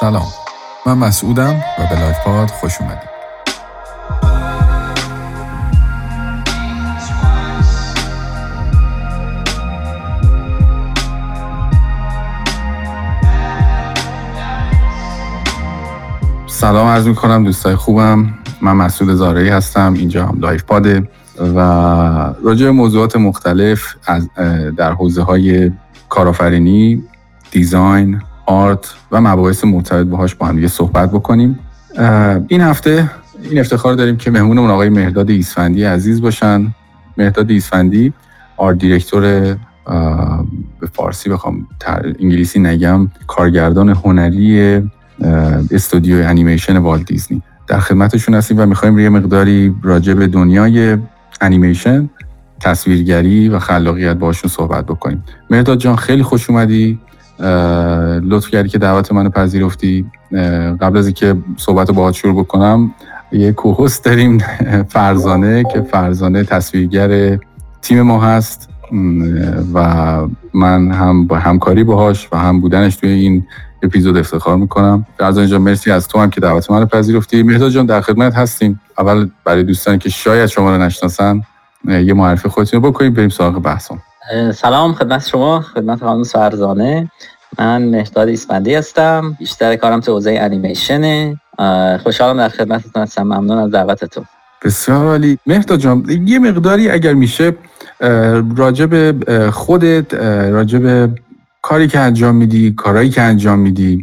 سلام. من مسعودم و به لایوپاد خوش اومدید. سلام عرض می کنم دوستای خوبم. من مسعود زارعی هستم. اینجا هم لایوپاده و راجع موضوعات مختلف از در حوزه های کارآفرینی design art و مباحث مرتبط باهاش با هم صحبت بکنیم. این هفته این افتخار داریم که مهمونمون آقای مهرداد ایسوندی عزیز باشن. مهرداد ایسوندی art director به فارسی بخوام انگلیسی نگم کارگردان هنری استودیو انیمیشن والت دیزنی. در خدمتشون هستیم و می‌خوایم روی مقداری راجع به دنیای انیمیشن تصویرگری و خلاقیت باشون صحبت بکنیم. مهداد جان خیلی خوش اومدی. لطف کردی که دعوت منو پذیرفتی. قبل از اینکه صحبت رو باهات شروع بکنم یه کوهست داریم فرزانه که فرزانه تصویرگر تیم ما هست. و من هم با همکاری باهاش و هم بودنش توی این اپیزود افتخار می‌کنم. فرزانه جان مرسی از تو هم که دعوت منو پذیرفتی. مهداد جان در خدمت هستیم. اول برای دوستانی که شاید شما رو نشناسن یه معرفی خودتون رو بکنیم بریم سراغ بحثم سلام خدمت شما خدمت خانم فرزانه من مهداد ایسفندی هستم بیشتر کارم تو حوزه انیمیشنه. خوشحالم در خدمتتون هستم. ممنون از دعوتتون. بسیار عالی. مهداد جان یه مقداری اگر میشه راجع به خودت راجع به کاری که انجام میدی کارهایی که انجام میدی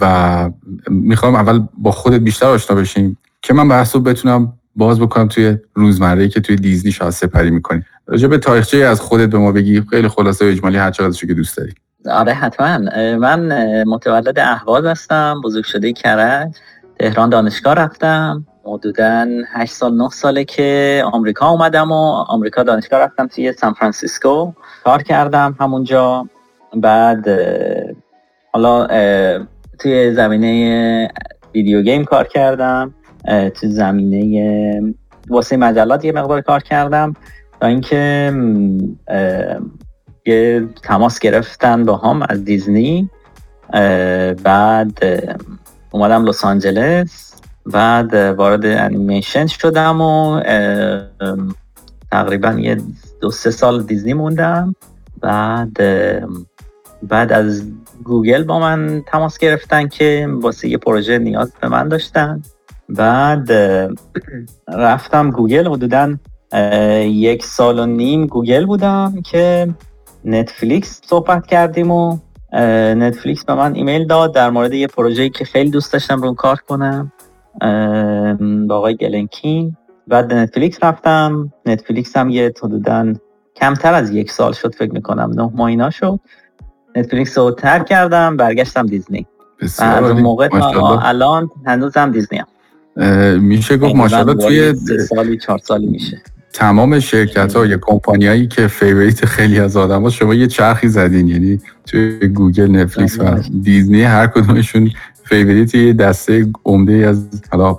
و می‌خوام اول با خودت بیشتر آشنا بشیم. که من رو بتونم باز بکنم توی روزمره که توی دیزنی شاه سپری می‌کنی. راجع به تاریخچه از خودت به ما بگی خیلی خلاصه و اجمالی هر چقدر که دوست داری. آره حتما. من متولد اهواز هستم بزرگ شده کرج تهران دانشگاه رفتم. حدودا 8 سال 9 ساله که آمریکا اومدم و آمریکا دانشگاه رفتم توی سان فرانسیسکو. کار کردم همونجا. بعد حالا توی زمینه ویدیو گیم کار کردم. توی زمینه واسه مجلات یه مقدار کار کردم تا اینکه یه تماس گرفتن با هم از دیزنی. بعد اومدم لس آنجلس. بعد وارد انیمیشن شدم و تقریبا یه دو سه سال دیزنی موندم. بعد بعد از گوگل با من تماس گرفتن که واسه یه پروژه نیاز به من داشتن. بعد رفتم گوگل حدودا یک سال و نیم گوگل بودم که نتفلیکس صحبت کردیم و نتفلیکس به من ایمیل داد در مورد یه پروژه‌ای که خیلی دوست داشتم رو کار کنم با آقای گلن کین. بعد به نتفلیکس رفتم. نتفلیکس هم یه حدودا کمتر از یک سال شد فکر می‌کنم نه ماه شد. نتفلیکس رو ترک کردم برگشتم دیزنی. از موقع تا الان هنوزم دیزنی هم. میشه گفت ماشاءالله توی سالی چهار سالی میشه. تمام شرکت ها یا کمپانیایی که favorite خیلی از آدم ها شما یه چرخی زدین. یعنی توی گوگل نتفلیکس و دیزنی هر کدومشون favorite یه دسته عمده از حالا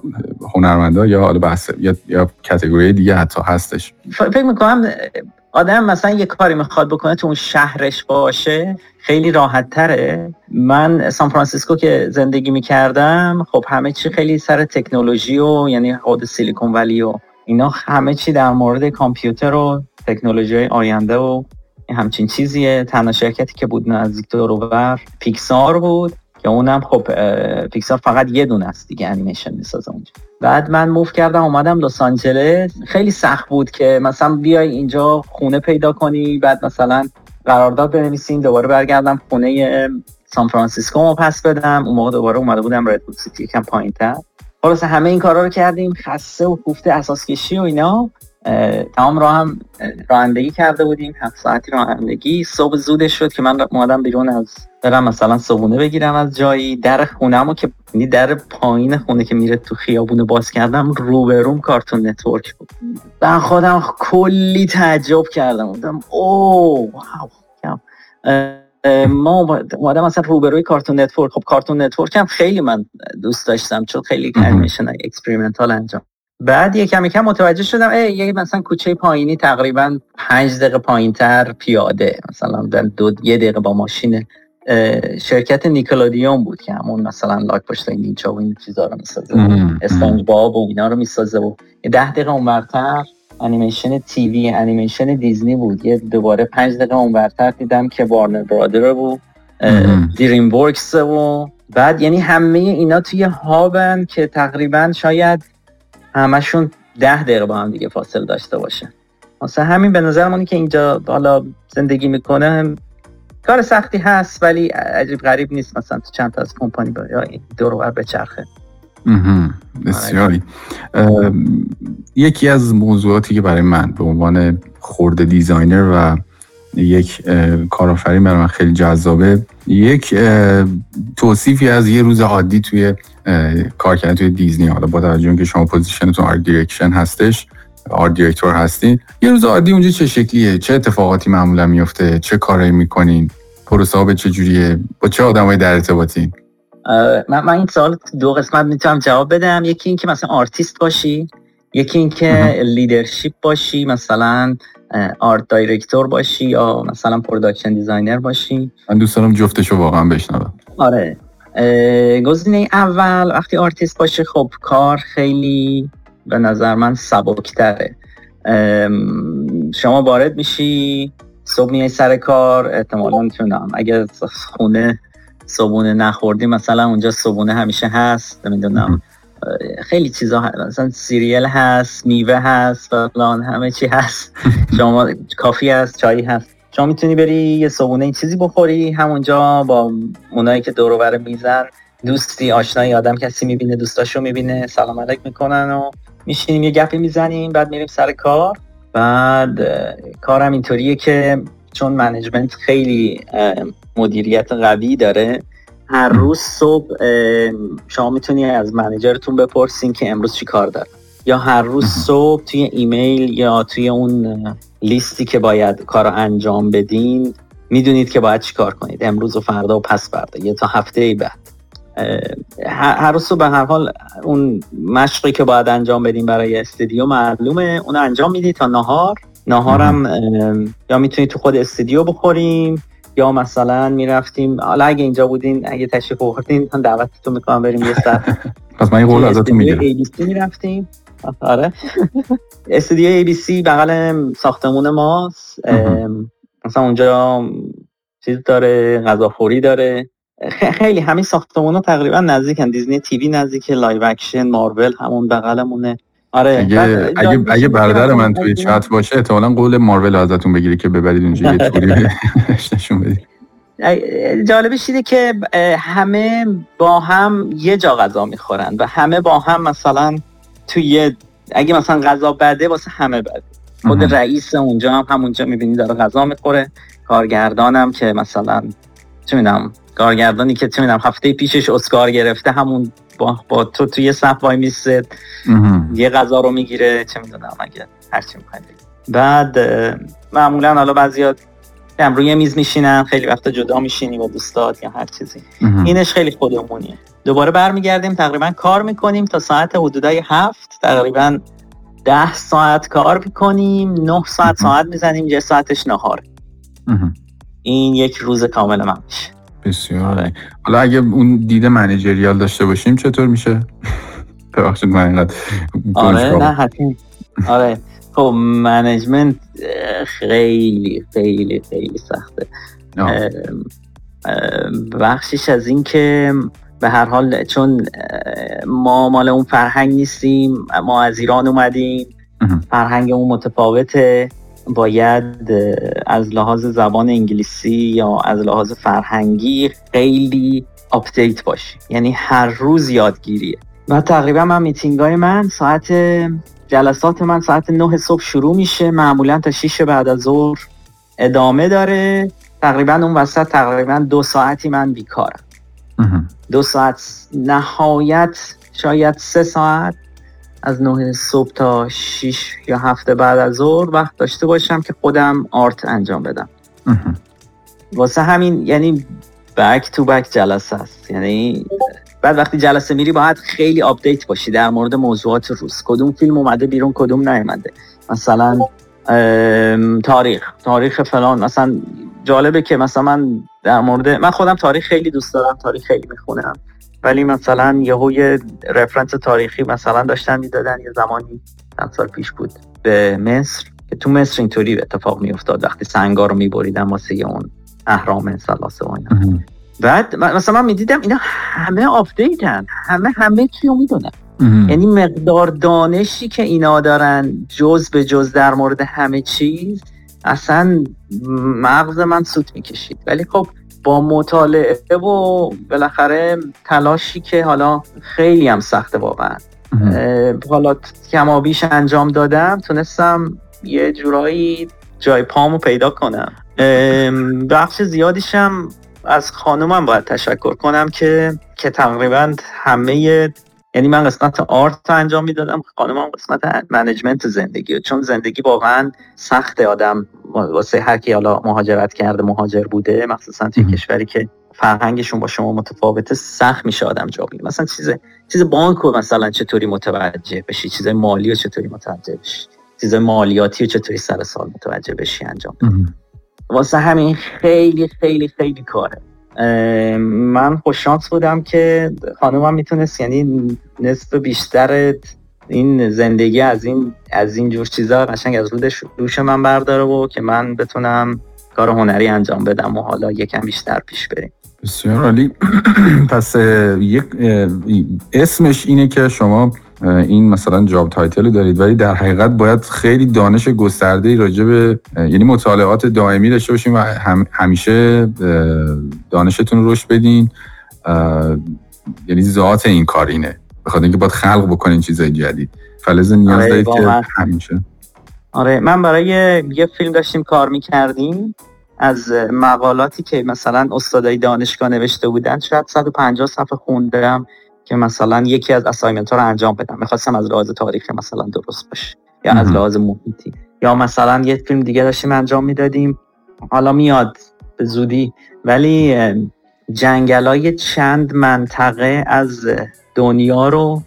هنرمندا یا حالا بحث یا, یا category دیگه حتی هستش. فکر می‌کنم آدم مثلا یه کاری می‌خواد بکنه تو اون شهرش باشه خیلی راحت تره من سان فرانسیسکو که زندگی می‌کردم خب همه چی خیلی سر تکنولوژی و یعنی خود سیلیکون ولی و اینا همه چی در مورد کامپیوتر و تکنولوژی آینده و همچین چیزیه. تنها شرکتی که بود نزدیک دور پیکسار بود. که اونم خب پیکسار فقط یه دونه است دیگه انیمیشن می‌سازه اونجا. بعد من move کردم اومدم لس آنجلس خیلی سخت بود که مثلا بیای اینجا خونه پیدا کنی بعد مثلا قرارداد بنویسین دوباره برگردم خونه سان فرانسیسکو ما پس بدم. اون موقع دوباره اومده بودم ردوود سیتی یکم پایینتر. خلاصه همه این کارا رو کردیم. خسته و کوفته اساس کشی و اینا. تمام راه هم رانندگی کرده بودیم هفت ساعتی رانندگی. صبح زودش شد که من اومدم بیرون از برم مثلا صبونه بگیرم از جایی. در خونهمو که یعنی در پایین خونه که میره تو خیابونه باز کردم روبروم Cartoon Network بود. من خودم کلی تعجب کردم. بودم اوه ما اومدم مثلا روبروی Cartoon Network. خب Cartoon Network هم خیلی من دوست داشتم چون خیلی انیمیشن experimental انجام بعد یه کمی کم متوجه شدم ای یه مثلا کوچه پایینی تقریبا پنج دقیقه پایین تر پیاده. مثلا دو یه دقیقه با ماشین شرکت نیکلودیون بود که همون مثلا لاک پشت نینجا و این چیزا رو می‌سازه. اسپانج باب و اینا رو می‌سازه و ده دقیقه اونورتر انیمیشن TV انیمیشن دیزنی بود. یه دوباره پنج دقیقه اونورتر دیدم که وارنر برادر بود دریم ورکس و بعد یعنی همه اینا توی هابن که تقریبا شاید همشون ده دقیقه با هم دیگه فاصله داشته باشه واسه همین به نظر منی که اینجا حالا زندگی می‌کنه کار سختی هست ولی عجیب غریب نیست مثلا تو چند تا از کمپانی با دور بر بچرخه. بسیاری. یکی از موضوعاتی که برای من به عنوان خورده دیزاینر و یک کارآفرین برای من خیلی جذابه یک توصیفی از یه روز عادی توی کار کردن توی دیزنی. حالا با توجه که شما position تون art direction هستش art director هستین. یه روز عادی اونجا چه شکلیه؟ چه اتفاقاتی معمولا میفته؟ چه کارایی می‌کنین؟ پروسه به چه جوریه؟ با چه آدمایی در ارتباطین؟ من, من این سوال دو قسمت می‌تونم جواب بدم. یکی اینکه مثلا آرتیست باشی یکی اینکه leadership باشی مثلا art director باشی یا مثلا production designer باشی. من دوست دارم جفتشو واقعا بشنوم. آره. گزینه اول وقتی آرتیست باشی خب کار خیلی به نظر من سبکتره. شما وارد میشی صبح میای سر کار احتمالا می‌تونم. اگه خونه صبونه نخوردی مثلا اونجا صبونه همیشه هست نمی‌دونم. خیلی چیزا هست مثلا cereal هست میوه هست فلان همه چی هست. شما کافی هست چایی هست. شما می‌تونی بری یه صبونه این چیزی بخوری همونجا با اونایی که دور میزن دوستی آشنایی آدم کسی می‌بینه دوستاشو می‌بینه سلام علیک می‌کنن و میشینیم یه گپی می‌زنیم بعد میریم سر کار. بعد کارم اینطوریه که چون management خیلی مدیریت قوی داره هر روز صبح شما می‌تونی از manager تون بپرسین که امروز چی کار داره یا هر روز صبح توی ایمیل یا توی اون لیستی که باید کار رو انجام بدین می‌دونید که باید چی کار کنید. امروز و فردا و پس فردا یا تا هفته ای بعد. هر روز به هر حال اون مشقی که باید انجام بدیم برای استودیو معلومه. اون انجام می‌دید تا نهار. نهارم یا می‌تونید تو خود استودیو بخوریم یا مثلا می‌رفتیم. حالا اگه اینجا بودین اگه تشریف آوردین من دعوتتون می‌کنم بریم یه ساعت پس من یه قول ازتون می‌گیرم. می‌رفتیم. آره. استودیو ای بی سی بغل ساختمون ماست. مثلا اونجا چیز داره غذاخوری داره. خیلی همین ساختمون ها تقریبا نزدیکن. دیزنی تیوی نزدیک لایو اکشن مارول همون بغلمونه. آره اگه اگه, اگه برادر من توی چت باشه احتمالاً قول مارول ازتون بگیری که ببرید اونجا یه توری نشون بدید. جالبش اینه که همه با هم یه جا غذا می‌خورن و همه با هم مثلا توی اگه مثلا غذا بده واسه همه بده. خود رئیس اونجا هم همونجا می‌بینی داره غذا می‌خوره. کارگردانم که مثلا چه می‌دونم کارگردانی که چه می‌دونم هفته پیشش اسکار گرفته همون با, با تو توی صف وای میسه یه غذا رو می‌گیره چه می‌دونم اگه هرچی می‌خواید بعد معمولا حالا بعضیات هم روی میز میشینن خیلی وقتا جدا میشینی با دوستات یا هر چیزی. اینش خیلی خودمونیه. دوباره برمیگردیم تقریبا کار می‌کنیم تا ساعت حدودای هفت تقریبا ده ساعت کار می‌کنیم نه ساعت ساعت می‌زنیم یه ساعتش نهار. این یک روز کامل من میشه. بسیار آره. حالا اگه اون دید منیجریال داشته باشیم چطور میشه؟ ببخشید من اینقدر آره نه حتمی آره. خب management خیلی خیلی خیلی سخته. بخشش از این که به هر حال چون ما مال اون فرهنگ نیستیم ما از ایران اومدیم. فرهنگ اون متفاوته. باید از لحاظ زبان انگلیسی یا از لحاظ فرهنگی خیلی update باشی. یعنی هر روز یادگیریه. و تقریبا من میتینگ های من ساعت جلسات من ساعت 9 صبح شروع میشه. معمولا تا 6 بعد از ظهر ادامه داره. تقریبا اون وسط تقریبا دو ساعتی من بیکارم. دو ساعت نهایت شاید سه ساعت از 9 صبح تا 6 یا هفته بعد از ظهر وقت داشته باشم که خودم آرت انجام بدم. واسه همین یعنی back to back جلسه است. یعنی بعد وقتی جلسه میری باید خیلی update باشی در مورد موضوعات روز. کدوم فیلم اومده بیرون کدوم نیومده. مثلا تاریخ. تاریخ فلان. مثلا جالبه که مثلا من در مورد من خودم تاریخ خیلی دوست دارم تاریخ خیلی می‌خونم. ولی مثلا یهو یه reference تاریخی مثلا داشتن می‌دادن یه زمانی چند سال پیش بود به مصر که تو مصر اینطوری اتفاق میافتاد. وقتی سنگا رو میبریدن واسه اون اهرام سلاسه و اینا. بعد مثلا من می‌دیدم اینا همه آپدیتن همه همه چی رو می‌دونن. یعنی مقدار دانشی که اینا دارن جز به جز در مورد همه چیز اصلا مغز من سوت می‌کشید. ولی خب با مطالعه و بالاخره تلاشی که حالا خیلی هم سخته واقعا. حالا کمابیش انجام دادم تونستم یه جورایی جای پامو پیدا کنم. بخش زیادیشم از خانومم باید تشکر کنم که که تقریبا همه یعنی من قسمت آرت انجام می‌دادم. خانمم قسمت منیجمنت زندگی. چون زندگی واقعا سخت آدم. واسه هر کی حالا مهاجرت کرده مهاجر بوده مخصوصا توی کشوری که فرهنگشون با شما متفاوته سخت میشه آدم جا مثلا چیز چیز بانک رو مثلا چطوری متوجه بشی؟ چیز مالی رو چطوری متوجه بشی؟ چیز مالیاتی رو چطوری سر سال متوجه بشی انجام واسه همین خیلی خیلی خیلی کاره. من خوششانس بودم که خانومم می‌تونست یعنی نصف بیشتر این زندگی از این از این جور چیزا قشنگ از رودش دوش من برداره و که من بتونم کار هنری انجام بدم و حالا یکم بیشتر پیش بریم. بسیار عالی. پس یک اسمش اینه که شما این مثلا job title دارید. ولی در حقیقت باید خیلی دانش گسترده ای راجع به یعنی مطالعات دائمی داشته باشین و همیشه دانشتون رو رشد بدین. یعنی ذات این کار اینه. بخاطر اینکه باید خلق بکنین چیزای جدید. فلذا نیاز آره دارید که همیشه. آره من برای یه فیلم داشتیم کار می‌کردیم. از مقالاتی که مثلا استادای دانشگاه نوشته بودن شاید 150 صفحه خوندم. که مثلا یکی از اسایمنت ها رو انجام بدم. می‌خواستم از لحاظ تاریخ مثلا درست باشه. یا از لحاظ محیطی. یا مثلا یه فیلم دیگه داشتیم انجام می‌دادیم. حالا میاد به زودی. ولی جنگلای چند منطقه از دنیا رو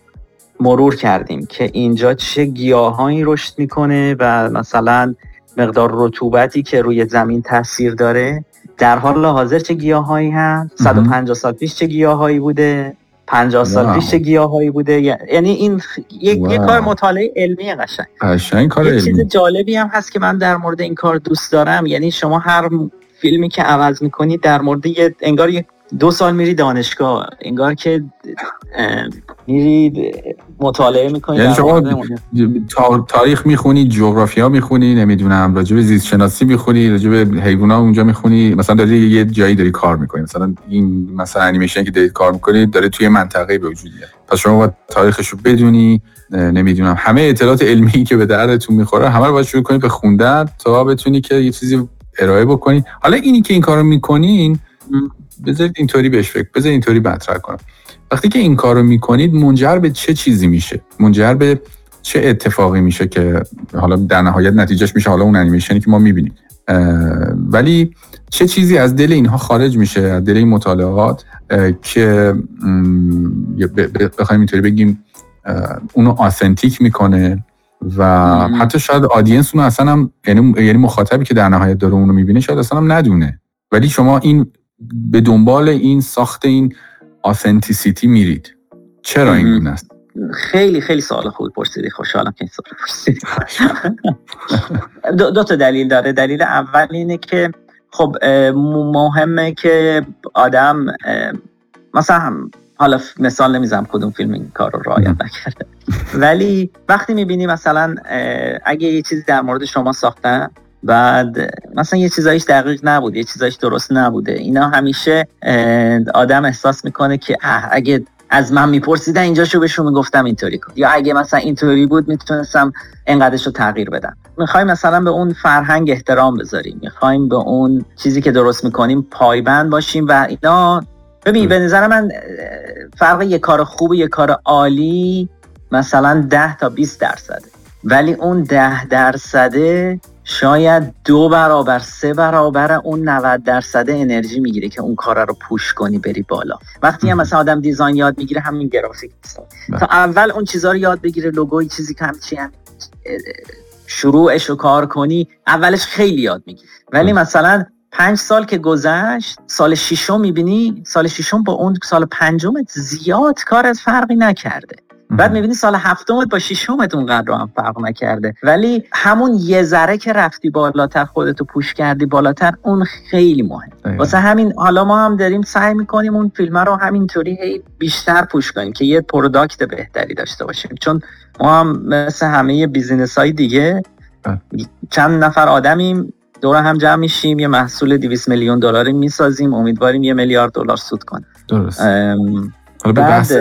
مرور کردیم که اینجا چه گیاهایی رشد می‌کنه و مثلا مقدار رطوبتی که روی زمین تاثیر داره. در حال حاضر چه گیاهایی هست؟ 150 سال پیش چه گیاهایی بوده؟ 50 سال پیش گیاهایی بوده. یعنی این یک یه کار مطالعه علمی قشنگ. قشنگ کار علمی. چیز جالبی هم هست که من در مورد این کار دوست دارم. یعنی شما هر فیلمی که عوض می‌کنید در مورد یه انگار یک دو سال میری دانشگاه انگار که میری مطالعه می‌کنی یعنی شما تاریخ می‌خونی جغرافیا می‌خونی نمی‌دونم راجع به زیست شناسی می‌خونی راجع به حیونا اونجا می‌خونی مثلا داری یه جایی داری کار می‌کنی مثلا این مثلا انیمیشن که دارید کار می‌کنی داره توی منطقه به وجود میاد پس شما باید تاریخش رو بدونی نمی‌دونم همه اطلاعات علمی که به دردتون می‌خوره همه رو باید شروع کنی به خوندن تا بتونی که یه چیزی ارائه بکنی. حالا اینی که این کارو می‌کنین بذارید اینطوری بهش فکر بذارید اینطوری مطرح کنم. وقتی که این کارو می‌کنید منجر به چه چیزی میشه؟ منجر به چه اتفاقی میشه که حالا در نهایت نتیجهش میشه؟ حالا اون انیمیشنی که ما می‌بینیم. ولی چه چیزی از دل اینها خارج میشه؟ از دل این مطالعات که بخوایم اینطوری بگیم اونو آثنتیک می‌کنه و حتی شاید آدینس اونو اصلا هم یعنی, یعنی مخاطبی که در نهایت داره اونو می‌بینه شاید اصلا هم ندونه. ولی شما این به دنبال این ساخت این آثنتیسیتی میرید. چرا این گونه است؟ خیلی خیلی سوال خوبی پرسیدی. خوشحالم که این سوال پرسیدی. دو, دو تا دلیل داره. دلیل اول اینه که خب مهمه که آدم مثلا حالا مثال نمیزم کدوم فیلم این کار رو رعایت نکرده. ولی وقتی می‌بینی مثلا اگه یه چیزی در مورد شما ساختن بعد مثلا یه چیزایش دقیق نبود یه چیزایش درست نبوده. اینا همیشه آدم احساس می‌کنه که اگه از من میپرسیدن اینجا شو بهشون می‌گفتم اینطوری کن یا اگه مثلا اینطوری بود می‌تونستم انقدرش رو تغییر بدم. می‌خوایم مثلا به اون فرهنگ احترام بذاریم. می‌خوایم به اون چیزی که درست می‌کنیم پایبند باشیم و اینا. ببین به نظر من فرق یه کار خوب یه کار عالی مثلا 10 تا 20 درصده. ولی اون ده درصده شاید دو برابر سه برابر اون 90 درصد انرژی می‌گیره که اون کار رو پوش کنی بری بالا. وقتی هم مثلا آدم دیزاین یاد می‌گیره همین گرافیک بله. تا اول اون چیزها رو یاد بگیره لوگوی چیزی که همچی هم شروعش رو کار کنی اولش خیلی یاد می‌گیره ولی مثلا پنج سال که گذشت سال ششم می‌بینی سال ششم با اون سال پنجمت زیاد کار از فرقی نکرده. بعد می‌بینی سال هفتمت با ششمت اونقدر رو هم فرق نکرده. ولی همون یه ذره که رفتی بالاتر خودتو push کردی بالاتر اون خیلی مهم. واسه همین حالا ما هم داریم سعی می‌کنیم اون فیلم رو همینطوری هی بیشتر push کنیم که یه product بهتری داشته باشیم. چون ما هم مثل همه business های دیگه چند نفر آدمیم دور هم جمع میشیم یه محصول 200 میلیون دلاری می‌سازیم امیدواریم یه میلیارد دلار سود کنه درست. حالا به بحث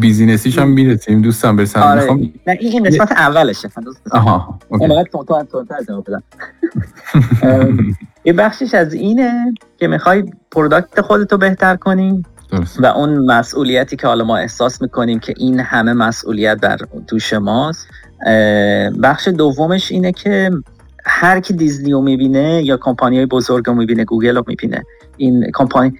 business یش هم می‌رسیم. دوستم برسم آره. می‌خوام. نه این قسمت اولشه. آها یه بخشش از اینه که می‌خوای product خودتو بهتر کنی درست. و اون مسئولیتی که حالا ما احساس می‌کنیم که این همه مسئولیت در دوش ماست بخش دومش اینه که هر کی دیزنی رو می‌بینه یا کمپانی های بزرگ رو می‌بینه گوگل رو می‌بینه این کمپانی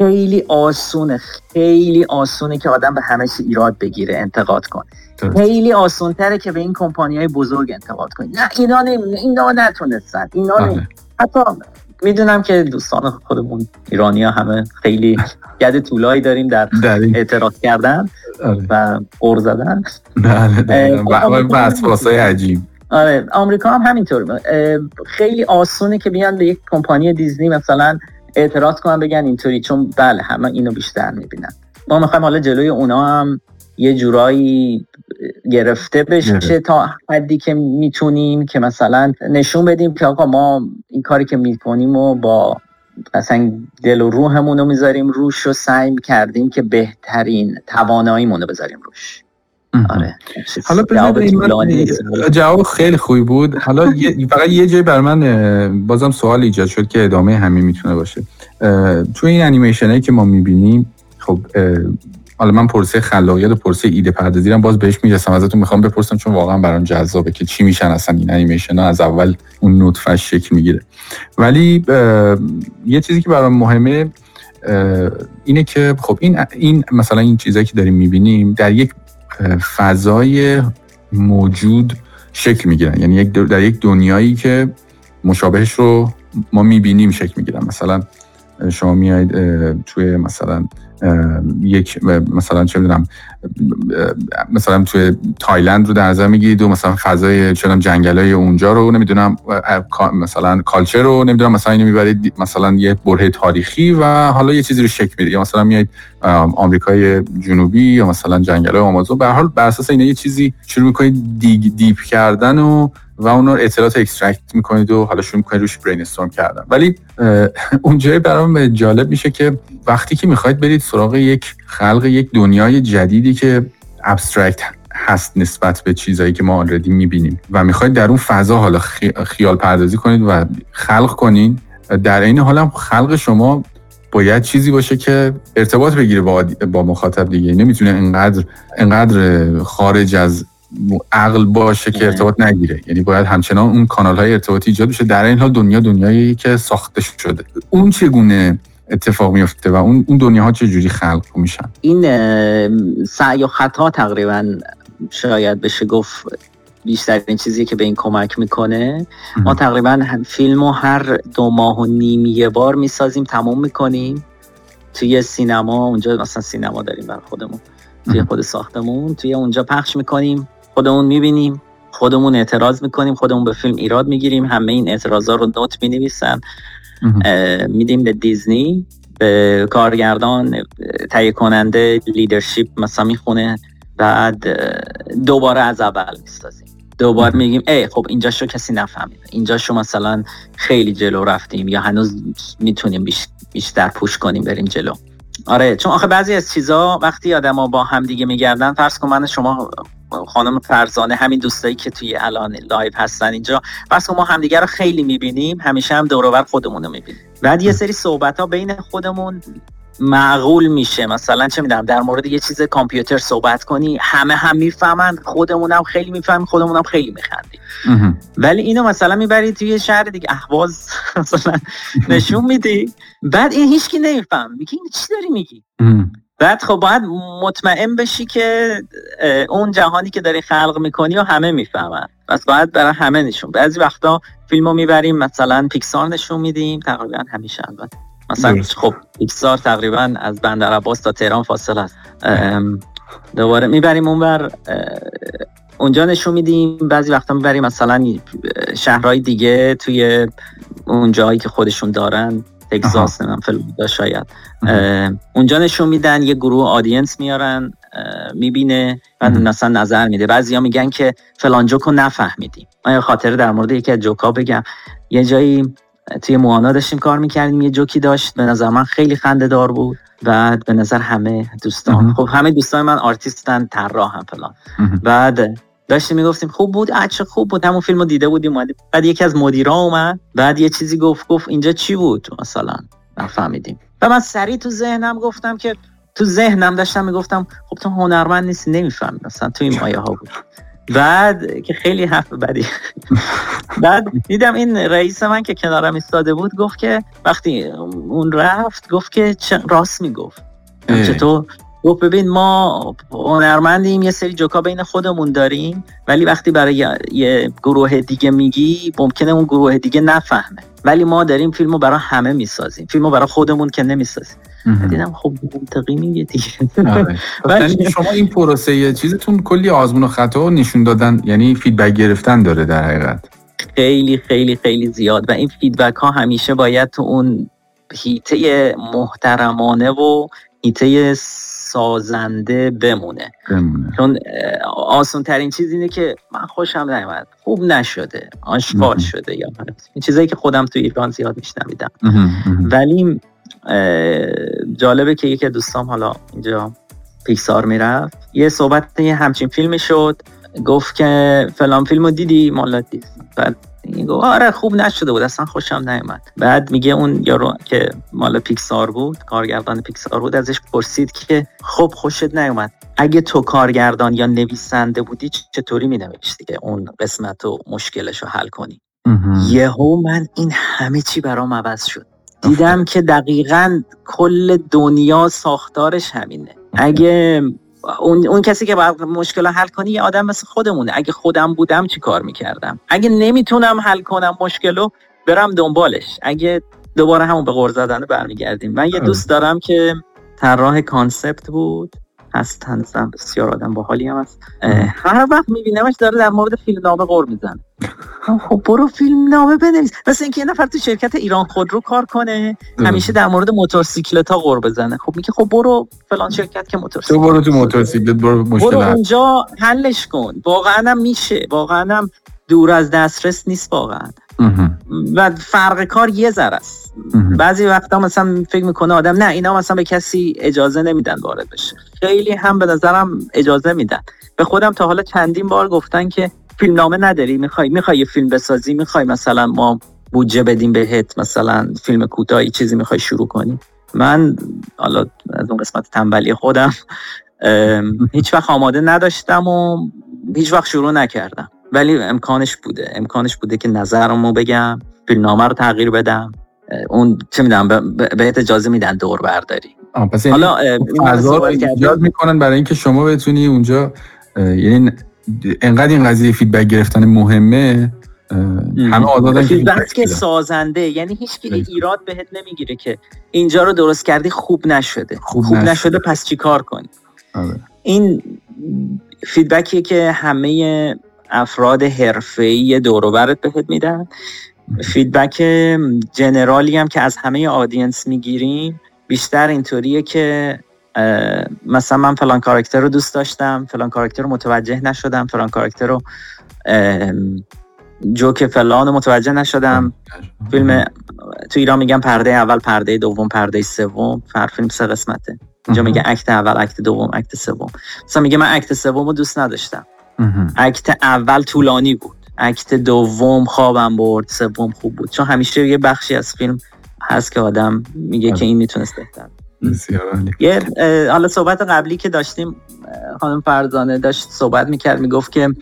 خیلی آسونه خیلی آسونه که آدم به همه چی ایراد بگیره انتقاد کنه خیلی آسون تره که به این کمپانی های بزرگ انتقاد کنی. نه اینا نمی‌دونه اینا نتونستن اینا بله. حتی می‌دونم که دوستان خودمون ایرانی ها همه خیلی ید طولایی داریم در اعتراض کردن آره. و قر زدن. بله های عجیب. آره آمریکا هم همینطور خیلی آسونه که بیان به یک کمپانی دیزنی مثلا اعتراض کنن بگن اینطوری. چون بله همه اینو بیشتر می‌بینن. ما می‌خوایم حالا جلوی اونا هم یه جورایی گرفته بشه تا حدی که می‌تونیم که مثلا نشون بدیم که آقا ما این کاری که می‌کنیم و با مثلا دل و روحمون رو می‌ذاریم روش و سعی کردیم که بهترین تواناییمون رو بذاریم روش. آره. حالا جواب خیلی خوبی بود. حالا فقط یه جای بر من بازم سوال ایجاد شد که ادامه همین می‌تونه باشه. تو این انیمیشن که ما می‌بینیم خب حالا من پرسه خلاقیت و پرسه ایده پردازی باز بهش می‌رسم. ازتون می‌خوام بپرسم چون واقعا برام جذابه که چی میشن اصلا این انیمیشن ها. از اول اون نطفش شکل می‌گیره. ولی یه چیزی که برام مهمه اینه که خب این این مثلا این چیزایی که داریم می‌بینیم در یک فضای موجود شکل می‌گیرن. یعنی در یک دنیایی که مشابهش رو ما می‌بینیم شکل می‌گیرن. مثلا شما میایید توی مثلا یک مثلا چه می‌دونم مثلا توی تایلند رو در نظر می‌گیرید و مثلا فضای چنان جنگلای اونجا رو نمی‌دونم مثلا culture رو نمی‌دونم مثلا اینو می‌برید مثلا یه برهه تاریخی و حالا یه چیزی رو شکل می‌دید. یا مثلا میایید آمریکای جنوبی یا مثلا جنگلای آمازون. به حال بر اساس اینا یه چیزی شروع می‌کنید deep کردن و و اون رو اطلاعات extract می‌کنید و حالا شروع می‌کنید روش brainstorm کردن. ولی اونجایی برام جالب میشه که وقتی که می‌خواید برید سراغ یک خلق یک دنیای جدیدی که abstract هست نسبت به چیزایی که ما already می‌بینیم و می‌خواید در اون فضا حالا خیال پردازی کنید و خلق کنید در این حال هم خلق شما باید چیزی باشه که ارتباط بگیره با, با مخاطب دیگه. نمی‌تونه انقدر انقدر خارج از عقل باشه که ارتباط نگیره. یعنی باید همچنان اون کانال های ارتباطی ایجاد بشه. در این حال دنیا دنیایی که ساخته شده. اون چگونه اتفاق میفته و اون اون دنیاها چه جوری خلق میشن؟ این سعی و خطا تقریبا شاید بشه گفت بیشترین چیزی که به این کمک می‌کنه. ما تقریبا فیلم و هر دو ماه و نیم یه بار می‌سازیم تموم می‌کنیم. توی سینما اونجا مثلا سینما داریم بر خودمون. توی خود ساختمون. توی اونجا پخش می‌کنیم. خودمون می‌بینیم خودمون اعتراض می‌کنیم خودمون به فیلم ایراد می‌گیریم همه این اعتراضا رو نوت می‌نویسن. میدیم به دیزنی به کارگردان تهیه کننده leadership مثلا می‌خونه. بعد دوباره از اول می‌سازیم. دوباره میگیم ای خب اینجا شو کسی نفهمید. اینجا شو مثلا خیلی جلو رفتیم یا هنوز می‌تونیم بیشتر push کنیم بریم جلو. آره چون آخه بعضی از چیزا وقتی آدما با هم دیگه میگردن فرض کن من شما خانم فرزانه همین دوستایی که توی الان live هستن اینجا فرض ما همدیگه رو خیلی می‌بینیم همیشه هم دور خودمون رو می‌بینیم. بعد یه سری صحبت ها بین خودمون معقول میشه. مثلا چه می‌دونم در مورد یه چیز کامپیوتر صحبت کنی همه هم می‌فهمن خودمونم خیلی می‌فهمیم خودمونم خیلی میخندیم. ولی اینو مثلا می‌بری توی شهر دیگه اهواز مثلا نشون میدی. بعد این هیچکی نمیفهم. میگی این چی داری میگی؟ بعد خب باید مطمئن بشی که اون جهانی که داری خلق می‌کنی و همه می‌فهمن پس باید برای همه نشون. بعضی وقتا فیلم رو می‌بریم مثلا پیکسار نشون میدیم. تقریبا همیشه البته. مثلا خب پیکسار تقریبا از بندر عباس تا تهران فاصل است. دوباره می‌بریم اونور اونجا نشون میدیم. بعضی وقتا می‌بریم مثلا شهرهای دیگه توی اون جایی که خودشون دارن. تگزاس نمی‌دونم فلوریدا شاید. اونجا نشون میدن یه گروه audience میارن می‌بینه بعد مثلا نظر میده. بعضی ها میگن که فلان جوکو نفهمیدیم. من خاطره در مورد یکی از جوکا بگم. یه جایی توی موانا داشتیم کار می‌کردیم یه جوکی داشت. به نظر من خیلی خنده دار بود بعد به نظر همه دوستان. خب همه دوستان من آرتیستن طراح هم فلان بعد داشتیم می‌گفتیم خوب بود؟ اچه خوب بود. همون فیلمو دیده بودیم اومدیم. بعد یکی از مدیرا اومد. بعد یه چیزی گفت گفت اینجا چی بود؟ مثلا نفهمیدیم و من سریع تو ذهنم گفتم که تو ذهنم داشتم می‌گفتم خب تو هنرمند نیستی نمی‌فهمی. مثلا تو این مایه ها بود. بعد که خیلی حرف بدی. بعد دیدم این رئیس من که کنارم ایستاده بود گفت که وقتی اون رفت گفت که راست می‌گفت. چطور؟ گفت ببین ما هنرمندیم یه سری جوکا بین خودمون داریم ولی وقتی برای یه گروه دیگه میگی ممکنه اون گروه دیگه نفهمه. ولی ما داریم فیلمو برای همه می‌سازیم. فیلمو برای خودمون که نمی‌سازیم. دیدم خب منطقی میگه دیگه. آره. یعنی شما این پروسه چیزتون کلی آزمون و خطا نشون دادن یعنی feedback گرفتن داره در حقیقت. خیلی خیلی خیلی زیاد. و این feedback ها همیشه باید تو اون هیته محترمانه و هیته سازنده بمونه, بمونه. چون آسان ترین چیز اینه که من خوشم نیومد. خوب نشده. آشکار شده یا این چیزایی که خودم تو ایران زیاد میشنویدم. ولی جالبه که یکی دوستام حالا اینجا پیکسار می‌رفت. یه صحبت یه همچین فیلمی شد. گفت که فلان فیلمو دیدی؟ مالا بعد گفت آره خوب نشده بود اصلا خوشم نیومد. بعد میگه اون یارو که مال پیکسار بود کارگردان پیکسار بود ازش پرسید که خب خوشت نیومد. اگه تو کارگردان یا نویسنده بودی چطوری مینوشتی که اون قسمت و مشکلش رو حل کنی؟ یهو من این همه چی برام عوض شد. دیدم که دقیقا کل دنیا ساختارش همینه. اگه اون, اون کسی که باید مشکل حل کنی یه آدم مثل خودمونه. اگه خودم بودم چی کار می‌کردم؟ اگه نمی‌تونم حل کنم مشکلو برم دنبالش. اگه دوباره همون به غر زدن برمیگردیم. من یه آره. دوست دارم که طراح concept بود. هست هنوزم بسیار آدم باحالی هم هست. هر وقت میبینمش داره در مورد فیلم نامه غر میزنه خب برو فیلم نامه بنویس. مثل اینکه یه نفر تو شرکت ایران خودرو کار کنه همیشه در مورد موتورسیکلت ها غر بزنه. خب میگه خب برو فلان شرکت که موتورسیکلت تو برو تو موتورسیکلت برو مشکل برو اونجا حلش کن. واقعا هم میشه. واقعا هم دور از دسترس نیست واقعا. و فرق کار یه ذره است. بعضی وقتا مثلا فکر می‌کنه آدم نه اینا مثلا به کسی اجازه نمیدن وارد بشه. خیلی هم به نظرم اجازه میدن. به خودم تا حالا چندین بار گفتن که فیلم نامه نداری می‌خوای می‌خوای یه فیلم بسازی می‌خوای مثلا ما بودجه بدیم بهت مثلا فیلم کوتاهی چیزی می‌خوای شروع کنی. من حالا از اون قسمت تنبلی خودم هیچ وقت آماده نداشتم و هیچ وقت شروع نکردم. ولی امکانش بوده. امکانش بوده که نظرمو بگم فیلمنامه رو تغییر بدم. اون چه می‌دونم بهت اجازه میدن دور برداری. پس یعنی حالا ایجاد می‌کنن برای اینکه شما بتونی اونجا یعنی انقدر این قضیه فیدبک گرفتن مهمه همه آزادن که که سازنده یعنی هیچ ایراد بهت نمی‌گیره که اینجا رو درست کردی خوب نشده. خوب, خوب نشده. نشده پس چی کار کنی؟ آره. این feedback یه که همه افراد حرفه‌ای دور برت بهت میدن feedback general ی هم که از همه audience می‌گیریم بیشتر اینطوریه که مثلا من فلان کاراکتر رو دوست داشتم فلان کاراکتر رو متوجه نشدم فلان کاراکتر رو جوک فلان رو متوجه نشدم. فیلم تو ایران میگم پرده اول پرده دوم پرده سوم هر فیلم سه قسمته. اینجا میگه اکت اول اکت دوم اکت سوم. مثلا میگه من اکت سوم رو دوست نداشتم. اکت اول طولانی بود. اکت دوم خوابم برد سوم خوب بود. چون همیشه یه بخشی از فیلم هست که آدم میگه که این می‌تونست بهتر. یه حالا صحبت قبلی که داشتیم خانم فرزانه داشت صحبت می‌کرد می‌گفت که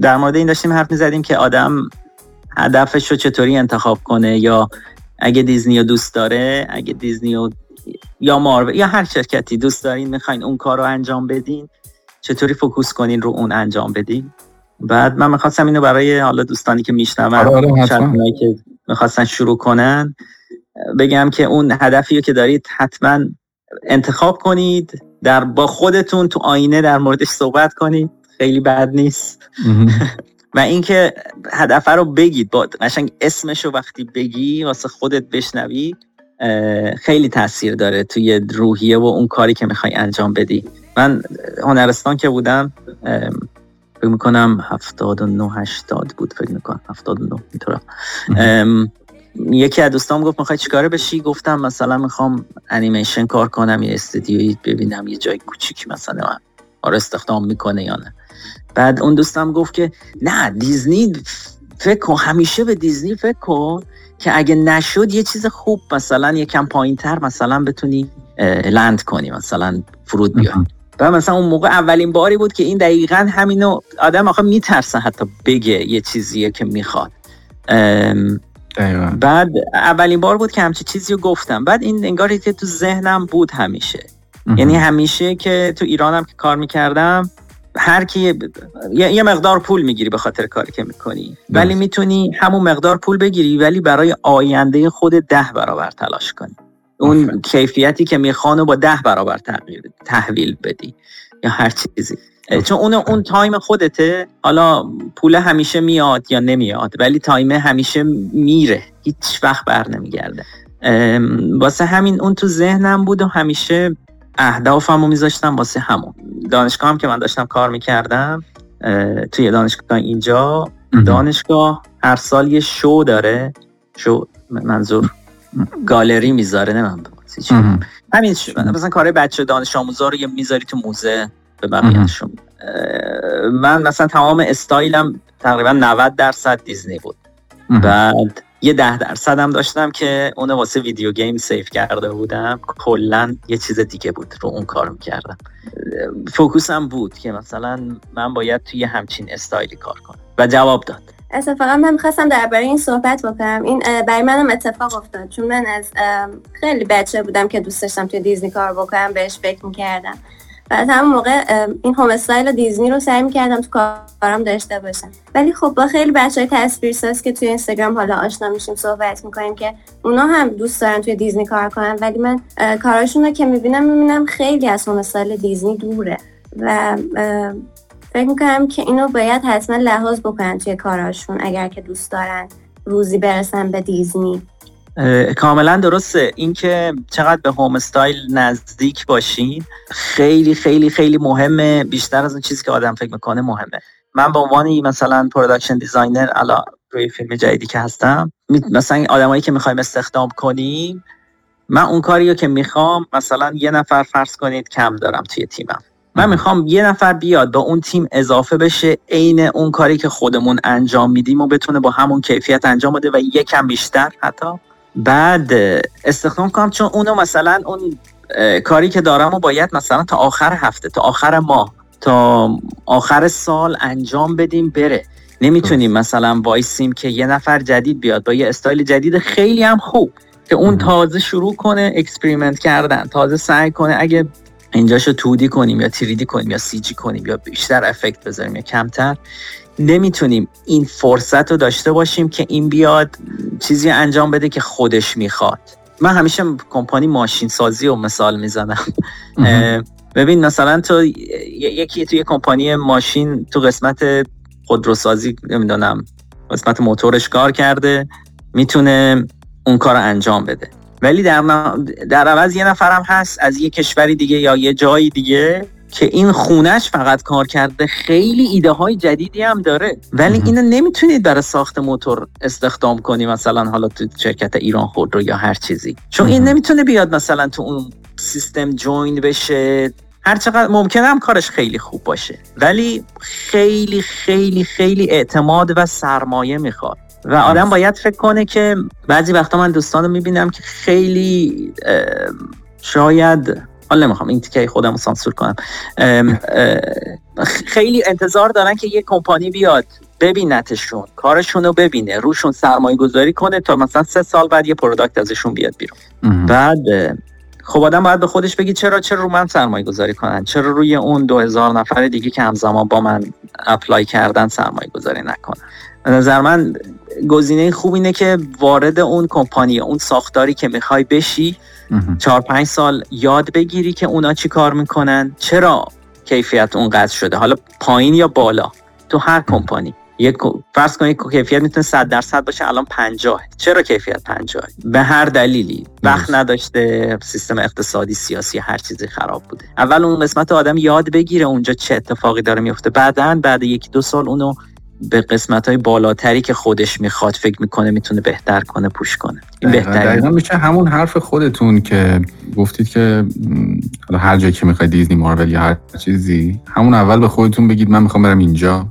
در مورد این داشتیم حرف می‌زدیم که آدم هدفش رو چطوری انتخاب کنه یا اگه دیزنی رو دوست داره اگه دیزنی رو یا مارو یا هر شرکتی دوست دارین می‌خواین اون کار رو انجام بدین چطوری فوکوس کنین رو اون انجام بدین؟ بعد من می‌خواستم اینو برای حالا دوستانی که میشنون آره آره که می‌خواستن شروع کنن. بگم که اون هدفی که دارید حتما انتخاب کنید. در با خودتون تو آینه در موردش صحبت کنید. خیلی بد نیست. و اینکه هدف رو بگید. با قشنگ اسمش رو وقتی بگی واسه خودت بشنوی خیلی تاثیر داره توی روحیه و اون کاری که می‌خوای انجام بدی. من هنرستان که بودم فکر می‌کنم 79 80 بود فکر می‌کنم. 79 اینطور یکی از دوستام گفت می‌خوای چیکاره بشی؟ گفتم مثلا می‌خوام انیمیشن کار کنم یه استودیویی ببینم یه جای کوچیکی مثلا من آره استخدام می‌کنه یا نه. بعد اون دوستم گفت که نه دیزنی فکر کن همیشه به دیزنی فکر کن که اگه نشد یه چیز خوب مثلا یه کم پایین تر مثلا بتونی لند کنی مثلا فرود بیای و مثلا اون موقع اولین باری بود که این دقیقا همینو آدم آخه میترسه حتی بگه یه چیزیه که می‌خواد. بعد اولین بار بود که همچی چیزی رو گفتم. بعد این انگاری که تو ذهنم بود همیشه. یعنی همیشه که تو ایرانم که کار می‌کردم هر کی یه مقدار پول می‌گیری به خاطر کاری که می‌کنی. ولی می‌تونی همون مقدار پول بگیری ولی برای آینده خودت ده برابر تلاش کنی. اون کیفیتی که میخوانو ده برابر تحویل بدی یا هر چیزی. چون اون اون time خودته حالا پول همیشه میاد یا نمیاد ولی time همیشه میره. هیچ وقت بر نمیگرده. واسه همین اون تو ذهنم بود و همیشه اهدافم رو میذاشتم واسه همون. دانشگاه هم که من داشتم کار می‌کردم توی دانشگاه اینجا دانشگاه هر سال یه شو داره. شو منظور گالری می‌ذاره نه همین مثلا کار بچه دانش آموزا رو یه می‌ذاری تو موزه به بقیهشون من مثلا تمام استایلم تقریبا 90 درصد دیزنی بود. بعد یه ده درصد هم داشتم که اون واسه video game save کرده بودم. کلا یه چیز دیگه بود رو اون کار می‌کردم. focus م بود که مثلا من باید توی همچین استایلی کار کنم. و جواب داد. اتفاقا من می‌خواستم درباره این صحبت بکنم. این برای منم اتفاق افتاد. چون من از خیلی بچه بودم که دوست داشتم توی دیزنی کار بکنم بهش فکر می‌کردم. بعد همون موقع این هوم استایل دیزنی رو سعی می‌کردم تو کارم داشته باشم. ولی خب با خیلی بچه های تصویرساز که توی اینستاگرام حالا آشنا میشیم صحبت می‌کنیم که اونا هم دوست دارن توی دیزنی کار کنن. ولی من کاراشون رو که می‌بینم می‌بینم خیلی از هوم استایل دیزنی دوره. و فکر می‌کنم که اینو باید حتما لحاظ بکنن توی کاراشون اگر که دوست دارن روزی برسن به دیزنی. کاملا درسته. اینکه چقدر به هوم استایل نزدیک باشین خیلی خیلی خیلی مهمه. بیشتر از اون چیزی که آدم فکر می‌کنه مهمه. من به عنوان مثلا production designer الان روی فیلم جدیدی که هستم مثلا آدمایی که می‌خوایم استخدام کنیم من اون کاری رو که می‌خوام مثلا یه نفر فرض کنید کم دارم توی تیمم. من می‌خوام یه نفر بیاد با اون تیم اضافه بشه عین اون کاری که خودمون انجام میدیم و بتونه با همون کیفیت انجام بده و یکم بیشتر حتی. بعد استخدام کنم چون اونو مثلا اون کاری که دارم و باید مثلا تا آخر هفته تا آخر ماه تا آخر سال انجام بدیم بره. نمی‌تونیم مثلا وایسیم که یه نفر جدید بیاد با یه استایل جدید خیلی هم خوب که اون تازه شروع کنه experiment کردن تازه سعی کنه اگه اینجاشو 2D کنیم یا 3D کنیم یا CG کنیم یا بیشتر effect بذاریم یا کمتر نمی‌تونیم این فرصت رو داشته باشیم که این بیاد چیزی انجام بده که خودش می‌خواد. من همیشه کمپانی ماشین سازی رو مثال می‌زنم. ببین مثلا تو یکی توی کمپانی ماشین تو قسمت خودروسازی نمی‌دونم قسمت موتورش کار کرده می‌تونه اون کار رو انجام بده. ولی در, در عوض یه نفرم هست از یه کشوری دیگه یا یه جایی دیگه که این خونش فقط کار کرده. خیلی ایده های جدیدی هم داره. ولی اینو نمی‌تونید برای ساخت موتور استخدام کنی مثلا حالا تو شرکت ایران خودرو یا هر چیزی. چون این نمی‌تونه بیاد مثلا تو اون سیستم join بشه. هر چقدر ممکنه هم کارش خیلی خوب باشه. ولی خیلی خیلی خیلی اعتماد و سرمایه می‌خواد. و آدم باید فکر کنه که بعضی وقتا من دوستان رو می‌بینم که خیلی شاید حالا نمی‌خوام این تیکه خودم رو سانسور کنم. خیلی انتظار دارن که یه کمپانی بیاد ببینتشون کارشون رو ببینه روشون سرمایه گذاری کنه تا مثلا سه سال بعد یه product ازشون بیاد بیرون. بعد خب آدم باید به خودش بگی چرا چرا رو من سرمایه گذاری کنن؟ چرا روی اون دو هزار نفر دیگه که همزمان با من اپلای کردن سرمایه گذاری نکنن؟ نظر من گزینه خوب اینه که وارد اون کمپانی اون ساختاری که می‌خوای بشی چهار پنج سال یاد بگیری که اونا چی کار می‌کنن چرا کیفیت اونقدر شده حالا پایین یا بالا تو هر کمپانی. یک فرض کنید کیفیت می‌تونه 100 درصد باشه الان 50 چرا کیفیت 50 به هر دلیلی. وقت نداشته سیستم اقتصادی سیاسی هر چیزی خراب بوده. اول اون قسمت آدم یاد بگیره اونجا چه اتفاقی داره میفته بعدا بعد یکی دو سال اونو به قسمت های بالاتری که خودش می‌خواد فکر می‌کنه می‌تونه بهتر کنه پوش کنه. این بهتر میشه همون حرف خودتون که گفتید که هر جایی که می‌خواید دیزنی مارول یا هر چیزی همون اول به خودتون بگید من می‌خوام برم اینجا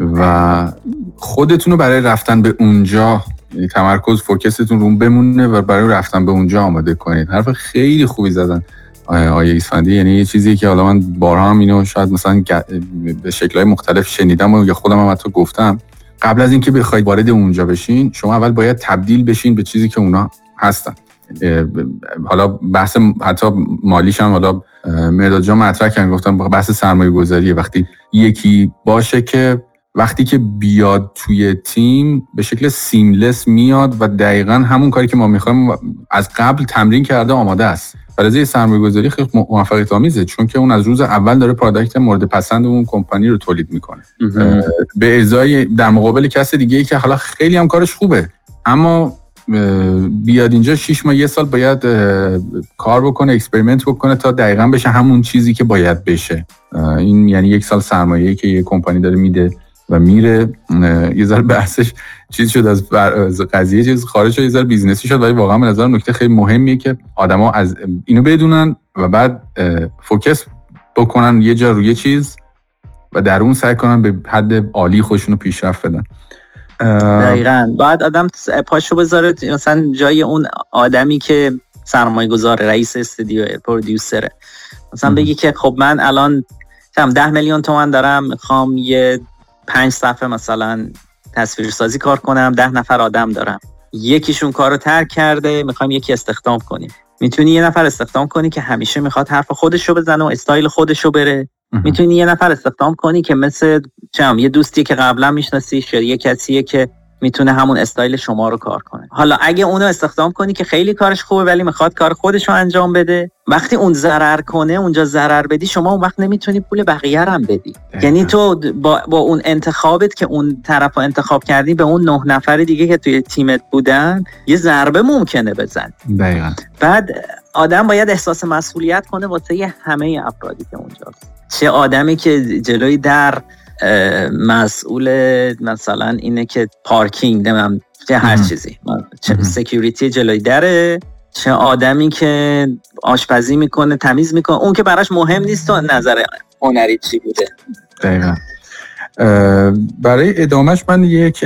و خودتون رو برای رفتن به اونجا یعنی تمرکز فوکستون رو بمونه و برای رفتن به اونجا آماده کنید. حرف خیلی خوبی زدن. آیه ایسفندی. یعنی یه چیزی که حالا من بارها هم اینو شاید مثلا به شکلهای مختلف شنیدم و خودم هم حتی گفتم. قبل از اینکه بخواید وارد اونجا بشین شما اول باید تبدیل بشین به چیزی که اونا هستن. حالا بحث حتی مالیش هم حالا مهرداد جان مطرح کردن. گفتم بحث سرمایه گذاریه وقتی یکی باشه که وقتی که بیاد توی تیم به شکل seamless میاد و دقیقا همون کاری که ما می‌خوایم از قبل تمرین کرده آماده است. برای سرمایه گذاری خیلی موفقیت آمیزه چون که اون از روز اول داره product مورد پسند اون کمپانی رو تولید می‌کنه. به ازای در مقابل کس دیگه ای که حالا خیلی هم کارش خوبه. اما بیاد اینجا شیش ماه یه سال باید کار بکنه experiment بکنه تا دقیقا بشه همون چیزی که باید بشه. این یعنی یک سال سرمایه که یه کمپانی داره میده. و میره یه ذره بحثش چیز شد از قضیه چیز خارج شد یه ذره business ی شد ولی واقعا به نظر نکته خیلی مهمیه که آدما از اینو بدونن و بعد فوکس بکنن یه جا روی چیز و در اون سعی کنن به حد عالی خودشونو پیشرفت بدن. دقیقا. باید آدم پاشو بذاره مثلا جای اون آدمی که سرمایه گذار رئیس استودیو پرودیوسره. مثلا بگی که خب من الان ده میلیون تومن دارم می‌خوام یه پنج صفحه مثلا تصویرسازی کار کنم ده نفر آدم دارم. یکیشون کارو ترک کرده می‌خوایم یکی استخدام کنیم. می‌تونی یه نفر استخدام کنی که همیشه می‌خواد حرف خودش رو بزنه و استایل خودش رو بره می‌تونی یه نفر استخدام کنی که مثل چم یه دوستی که قبلا میشناسیش یا یه کسیه که می‌تونه همون استایل شما رو کار کنه. حالا اگه اونو استخدام کنی که خیلی کارش خوبه ولی می‌خواد کار خودش رو انجام بده. وقتی اون ضرر کنه اونجا ضرر بدی شما اون وقت نمی‌تونی پول بقیه هم بدی. یعنی تو با, با اون انتخابت که اون طرف رو انتخاب کردی به اون نه نفر دیگه که توی تیمت بودن یه ضربه ممکنه بزن دقیقا. بعد آدم باید احساس مسئولیت کنه واسه همه افرادی که اونجاست. چه آدمی که جلوی در مسئول مثلا اینه که پارکینگ نمیم چه هر چیزی. چه security جلوی دره چه آدمی که آشپزی می‌کنه تمیز می‌کنه. اون که براش مهم نیست تو نظر هنری چی بوده. دقیقا. برای ادامهش من یک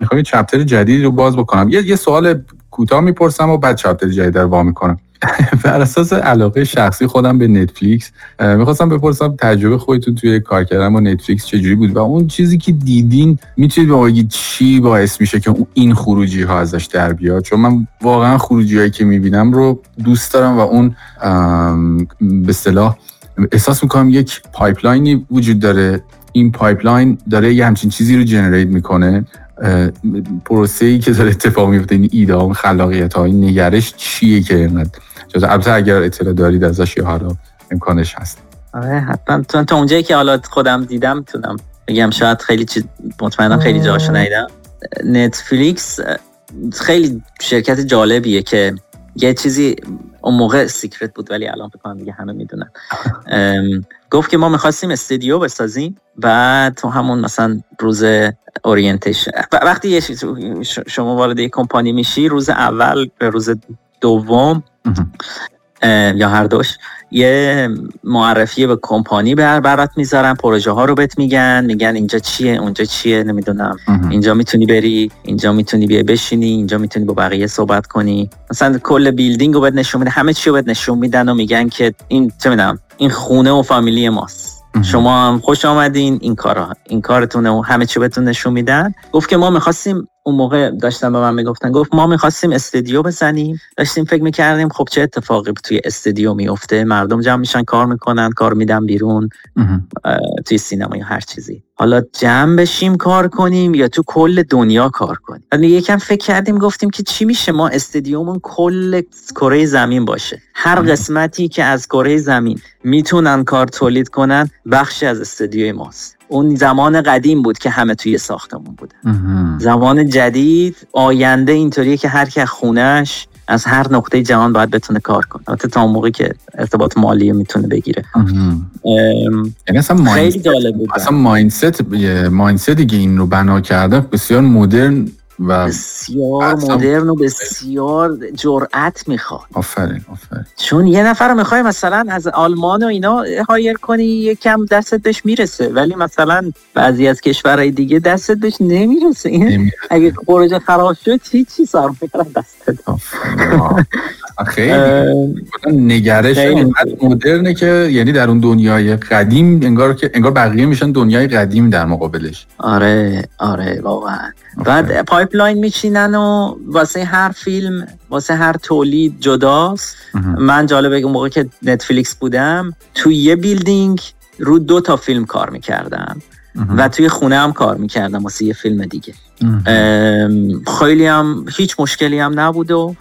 می‌خوام chapter جدید رو باز بکنم. یه, یه سوال کوتاه می‌پرسم و بعد chapter جدید رو وا می‌کنم. بر اساس علاقه شخصی خودم به نتفلیکس می‌خواستم بپرسم تجربه خودتون توی کار کردن با نتفلیکس چجوری بود؟ و اون چیزی که دیدین می‌تونید به بگید چی باعث میشه که این خروجی ها ازش در بیاد؟ چون من واقعا خروجی هایی که می‌بینم رو دوست دارم و اون به اصطلاح احساس می‌کنم یک pipeline ی وجود داره. این pipeline داره یه همچین چیزی رو generate می‌کنه. پروسه ای که داره اتفاق میفته این ایده خلاقیت ها این نگرش چیه که اینقدر؟ جز البته اگر اطلاع دارید ازش یا حالا امکانش هست. آره حتما. تو تا اونجایی که حالا خودم دیدم تونم بگم شاید خیلی چیز مطمئنم خیلی جاشو ندیدم. نتفلیکس خیلی شرکت جالبیه که یه چیزی اون موقع secret بود ولی الان فکر دیگه همه می‌دونن. گفت که ما می‌خواستیم استودیو بسازیم بعد تو همون مثلا روز orientation وقتی شما وارد یک کمپانی میشی روز اول به روز دوم یا هر دوش یه معرفی به کمپانی بر برات می‌ذارن پروژه ها رو بهت میگن میگن اینجا چیه اونجا چیه نمی‌دونم. اینجا می‌تونی بری اینجا می‌تونی بیای بشینی اینجا می‌تونی با بقیه صحبت کنی. مثلا کل building رو بهت نشون میده همه چی رو بهت نشون میدن و میگن که این چه می‌دونم این خونه و فامیلی ماست. شما هم خوش آمدین این کارا این کارتونه و همه چی بهتون نشون میدن. گفت که ما می‌خواستیم اون موقع داشتن به من می‌گفتن گفت ما می‌خواستیم استودیو بزنیم. داشتیم فکر می‌کردیم خب چه اتفاقی توی استودیو میفته مردم جمع میشن کار می‌کنن کار میدن بیرون. توی سینما یا هر چیزی. حالا جمع بشیم کار کنیم یا تو کل دنیا کار کنیم؟ ولی یکم فکر کردیم گفتیم که چی میشه ما استدیومون کل کره زمین باشه. هر قسمتی که از کره زمین می‌تونن کار تولید کنن بخشی از استدیوی ماست. اون زمان قدیم بود که همه توی ساختمون بودن. زمان جدید آینده اینطوریه که هر که خونش از هر نقطه جهان باید بتونه کار کنه. البته تا موقعی که ارتباط مالی می‌تونه بگیره. یعنی اصلا خیلی جالب بود. اصلا مایندست مایندستی که این رو بنا کرده. بسیار مدرن و بسیار مدرن و بسیار جرأت می‌خواد. آفرین آفرین. چون یه نفر رو می‌خوای مثلا از آلمان و اینا هایر کنی یکم دستت بهش می‌رسه. ولی مثلا بعضی از کشورهای دیگه دستت بهش نمی‌رسه. اگه پروژه خراب شد چی چی سر دستت؟ خیلی. نگرش مدرنه که یعنی در اون دنیای قدیم انگار که انگار بقیه میشن دنیای قدیم در مقابلش. آره آره واقعا. بعد pipeline میچینن و واسه هر فیلم واسه هر تولید جداست. من جالبه اون موقع که نتفلیکس بودم توی یه building رو دو تا فیلم کار می‌کردم. و توی خونه هم کار می‌کردم واسه یه فیلم دیگه. خیلی هم هیچ مشکلی هم نبود و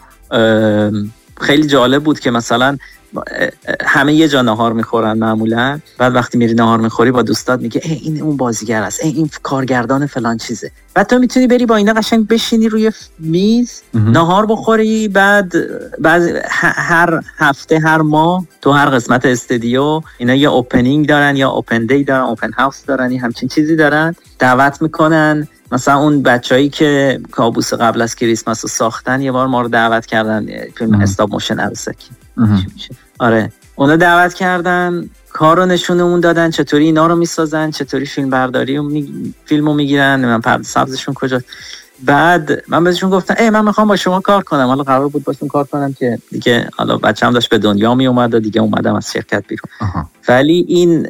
خیلی جالب بود که مثلا همه یه جا نهار می‌خورن معمولا. بعد وقتی میری نهار می‌خوری با دوستات میگه ای این اون بازیگر است. ای این کارگردان فلان چیزه. بعد تو می‌تونی بری با اینا قشنگ بشینی روی میز نهار بخوری. بعد بعد هر هفته هر ماه تو هر قسمت استودیو اینا یه اوپنینگ دارن یا اوپن دی دارن اوپن هاوس دارن همچین چیزی دارن. دعوت می‌کنن. مثلا اون بچهایی که کابوس قبل از کریسمس رو ساختن یه بار ما رو دعوت کردن فیلم استاب موشن عروسکی. آره. اونا دعوت کردن کار رو نشونمون دادن چطوری اینا رو می‌سازن چطوری فیلم برداری و می... فیلم رو می‌گیرن من پرد سبزشون کجا. بعد من بهشون گفتم ای من می‌خوام با شما کار کنم. حالا قرار بود باشون کار کنم که دیگه حالا بچه هم داشت به دنیا می اومد و دیگه اومدم از شرکت بیرون. ولی این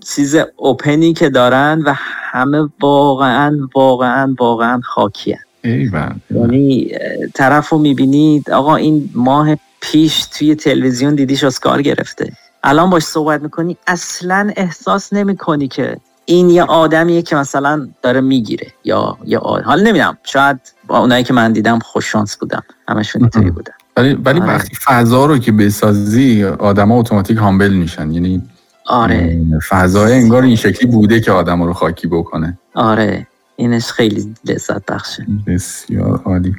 چیز اوپنی که دارن و همه واقعا واقعا واقعا خاکی یعنی طرف رو می‌بینید. آقا این ماه پیش توی تلویزیون دیدیش اسکار گرفته. الان باش صحبت می‌کنی اصلا احساس نمی‌کنی که این یه آدمیه که مثلا داره می‌گیره یا یا حالا نمی‌دونم شاید با اونایی که من دیدم خوش شانس بودم همشون اینطوری بودن. ولی ولی آره. وقتی فضا رو که بسازی آدما اتوماتیک هامبل میشن. یعنی آره. فضای انگار این شکلی بوده که آدم رو خاکی بکنه. آره. اینش خیلی لذت بخشه. بسیار عالی.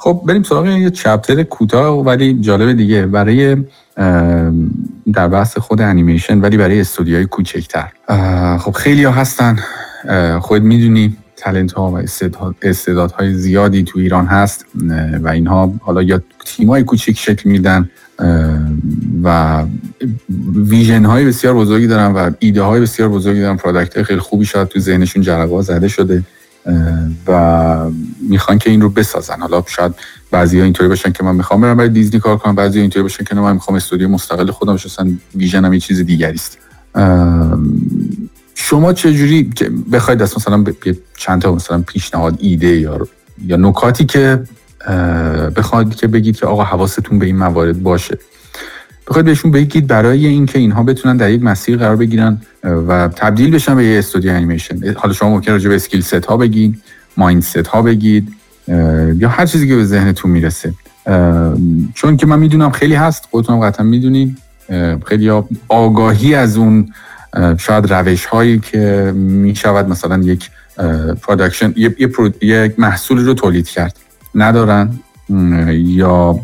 خب بریم سراغ یه چپتر کوتاه ولی جالب دیگه. برای در بحث خود انیمیشن ولی برای استودیوهای کوچکتر. خب خیلی ها هستن. خود می‌دونی تلنت ها و استعدادهای زیادی تو ایران هست و اینها حالا یا تیم های کوچیک شکل میدن و ویژن های بسیار بزرگی دارن و ایده های بسیار بزرگی دارن. پرودکت های خیلی خوبی شاید تو ذهنشون جرقه زده شده. و می‌خوان که این رو بسازن. حالا شاید بعضی ها اینطوری باشن که من می‌خوام برم برای دیزنی کار کنم بعضی اینطوری باشن که من می‌خوام استودیو مستقل خودم بشن ویژنم یه چیز دیگری است. شما چجوری بخواید از مثلا چند تا مثلا پیشنهاد ایده یا یا نکاتی که بخواید که بگید که آقا حواستون به این موارد باشه بخواید بهشون بگید برای اینکه اینها بتونن در یک مسیر قرار بگیرن و تبدیل بشن به یه استودیو انیمیشن. حالا شما ممکن راجع به skill set ها بگید mindset ها بگید یا هر چیزی که به ذهنتون می‌رسه. چون که من می‌دونم خیلی هست خودتون قطعا می‌دونید خیلی آگاهی از اون شاید روش هایی که می‌شود مثلا یک production یک محصول رو تولید کرد. ندارن یا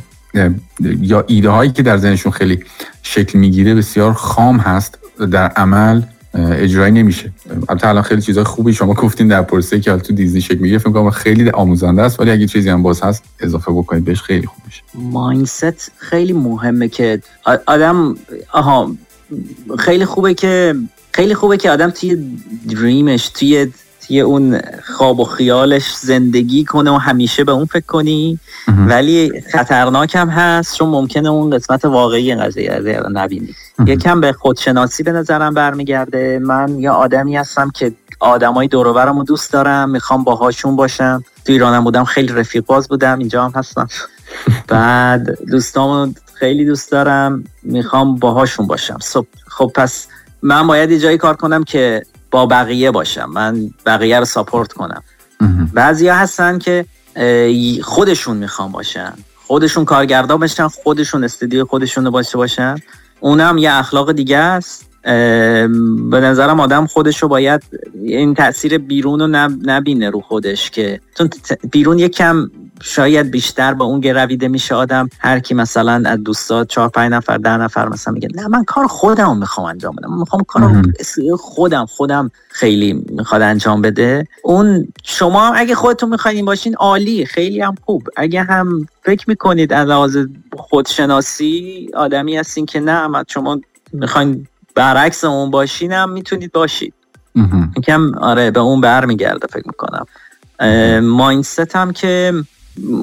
یا ایده هایی که در ذهنشون خیلی شکل می‌گیره بسیار خام هست در عمل اجرایی نمیشه. البته الان خیلی چیزای خوبی شما گفتین در پروسه که تو دیزنی شکل می‌گیره فکر کنم خیلی آموزنده است ولی اگه چیزی هم باز هست اضافه بکنید بهش خیلی خوب میشه. mindset خیلی مهمه که آدم آها خیلی خوبه که خیلی خوبه که آدم توی دریمش توی توی اون خواب و خیالش زندگی کنه و همیشه به اون فکر کنی. ولی خطرناک هم هست چون ممکنه اون قسمت واقعی قضیه نبینی. یکم به خودشناسی به نظرم برمیگرده. من یا آدمی هستم که آدمای دور رو دوست دارم می‌خوام باهاشون باشم. تو ایرانم بودم خیلی رفیق باز بودم اینجا هم هستم. بعد دوستامو خیلی دوست دارم می‌خوام باهاشون باشم. خب پس من باید یه جایی کار کنم که با بقیه باشم. من بقیه رو ساپورت کنم. بعضیا هستن که خودشون می‌خوام باشن. خودشون کارگردان باشن خودشون استودیو خودشون رو باشه باشن. اونم یه اخلاق دیگه است. به نظرم آدم خودش رو باید این تاثیر بیرون رو نبینه رو خودش که چون بیرون یکم شاید بیشتر با اون گرویده میشه آدم. هر کی مثلا از دوستا چهار پنج نفر ده نفر مثلا میگه نه من کار خودم می‌خوام انجام بدم. من می‌خوام کار خودم خودم خیلی می‌خواد انجام بده. اون شما اگه خودتون می‌خواین باشین عالی خیلی هم خوب. اگه هم فکر می‌کنید از لحاظ خودشناسی آدمی هستین که نه شما می‌خواین برعکس اون باشین هم می‌تونید باشید. یکم آره به اون برمیگرده فکر می‌کنم. ماینست هم که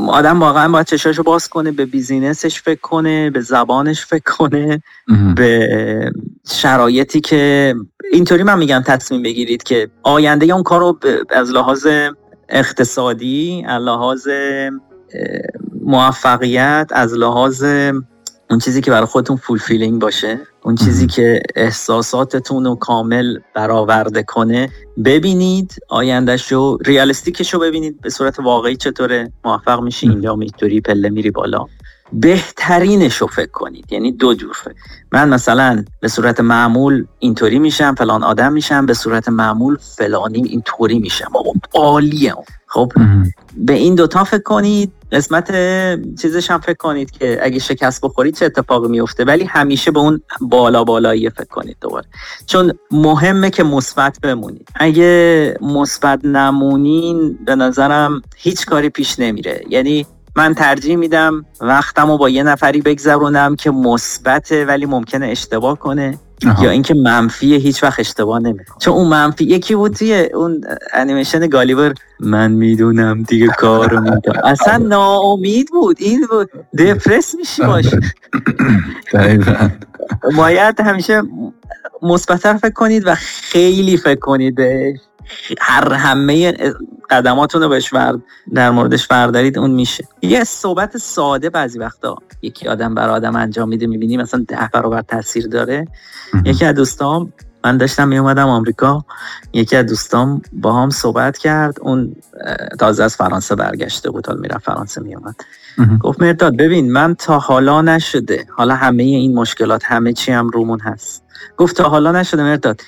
آدم واقعا باید چشاشو باز کنه به بیزینسش فکر کنه به زبانش فکر کنه به شرایطی که اینطوری من میگم تصمیم بگیرید که آینده اون کار رو از لحاظ اقتصادی از لحاظ موفقیت از لحاظ اون چیزی که برای خودتون fulfilling باشه. اون چیزی که احساساتتون رو کامل برآورده کنه ببینید آیندهش رو realistic ش رو ببینید به صورت واقعی چطوره موفق میشی اینجا همینطوری پله میری بالا. بهترینش رو فکر کنید یعنی دو جور فکر. من مثلا به صورت معمول اینطوری میشم فلان آدم میشم به صورت معمول فلانی اینطوری میشم. عالیه خب به این دوتا فکر کنید قسمت چیزش هم فکر کنید که اگه شکست بخورید چه اتفاقی میفته ولی همیشه به اون بالا بالایی فکر کنید دوباره. چون مهمه که مثبت بمونید. اگه مثبت نمونین به نظرم هیچ کاری پیش نمیره. یعنی من ترجیح میدم وقتم رو با یه نفری بگذرونم که مثبته ولی ممکنه اشتباه کنه یا اینکه منفی هیچ وقت اشتباه نمی‌کنه. چون اون منفی یکی بود توی اون انیمیشن گالیور من می‌دونم دیگه کارو اصلا ناامید بود. این بود. دپرس میشی باشه باید همیشه مثبتتر فکر کنید و خیلی فکر کنید هر همه قدماتون رو بهش در موردش بردارید اون میشه. یه صحبت ساده بعضی وقتا یکی آدم بر آدم انجام میده می‌بینی مثلا ده برابر تاثیر داره. یکی از دوستام من داشتم می اومدم آمریکا یکی از دوستام با هم صحبت کرد اون تازه از فرانسه برگشته بود حال می‌رفت فرانسه می اومد گفت مرداد ببین من تا حالا نشده حالا همه این مشکلات همه چی هم رومون هست. گفت تا حالا نشده مرداد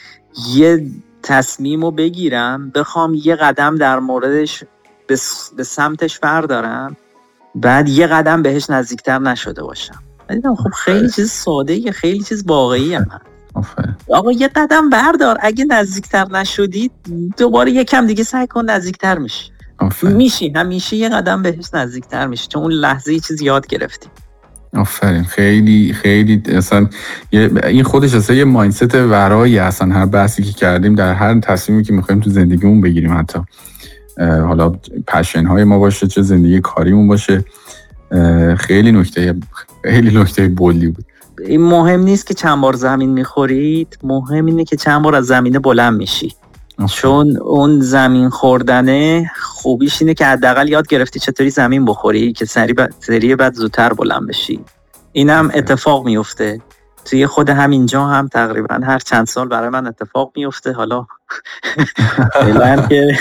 یه تصمیم رو بگیرم بخوام یه قدم در موردش به سمتش بردارم بعد یه قدم بهش نزدیکتر نشده باشم. دیدم خب خیلی چیز ساده یه خیلی چیز واقعی هم آقا یه قدم بردار اگه نزدیکتر نشدید دوباره یه کم دیگه سعی کن نزدیکتر میشی. میشی همیشه یه قدم بهش نزدیکتر میشی چون اون لحظه یه چیز یاد گرفتی. آفرین. خیلی خیلی اصلا این خودش اصلا یه مایندست ورایی اصلا. هر بحثی که کردیم در هر تصمیمی که می‌خوایم تو زندگیمون بگیریم حتی. حالا پشن های ما باشه چه زندگی کاریمون باشه. خیلی نکته خیلی نکته بولی بود. این مهم نیست که چند بار زمین می‌خورید مهم اینه که چند بار از زمینه بلند میشی. چون اون زمین خوردنه خوبیش اینه که حداقل یاد گرفتی چطوری زمین بخوری که سری, سری بعد زودتر بلند بشی. اینم اتفاق میفته. توی خود همینجا هم تقریبا هر چند سال برای من اتفاق میفته. حالا که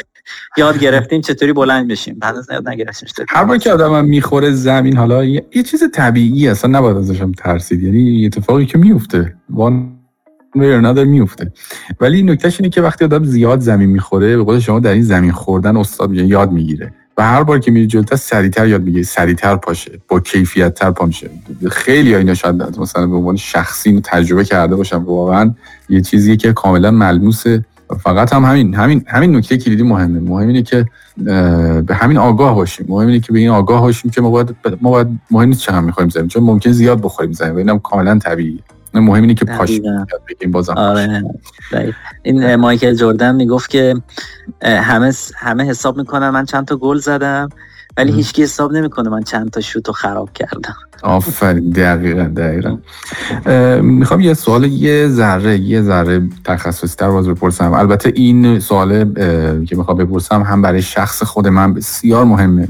یاد گرفتیم چطوری بلند بشیم. بعد از یاد نگرفتیم هر بار که آدم می‌خوره زمین حالا یه, چیز طبیعی اصلا نباید ازشم ترسید. یعنی اتفاقی که میفته. وان نداره میفته ولی نکتهش اینه که وقتی آدم زیاد زمین می‌خوره به قول شما در این زمین خوردن استاد یاد می‌گیره. و هر بار که میری جلوتر سریعتر یاد می‌گیره سریعتر پاشه با کیفیت تر پا خیلی اینا شاید مثلا به عنوان شخصی تجربه کرده باشم واقعا یه چیزی که کاملا ملموسه. فقط هم همین همین همین نکته کلیدی مهمه. مهم اینه که به همین آگاه باشیم. مهم اینه که به این آگاه باشیم که ما باید ما باید مهم نیست چقدر می‌خوایم زمین چون ممکن زیاد بخوریم زمین. و اینم کاملا طبیعیه. مهم اینه که پاش بگیم بازم آره. این مایکل جردن می‌گفت که همه همه حساب می‌کنن من چند تا گل زدم ولی هیچکی حساب نمی‌کنه من چند تا شوت رو خراب کردم. آفرین دقیقا دقیقا. می‌خوام یه سوال یه ذره یه ذره تخصصی تر باز بپرسم البته این سوال که می‌خوام بپرسم هم برای شخص خود من بسیار مهمه.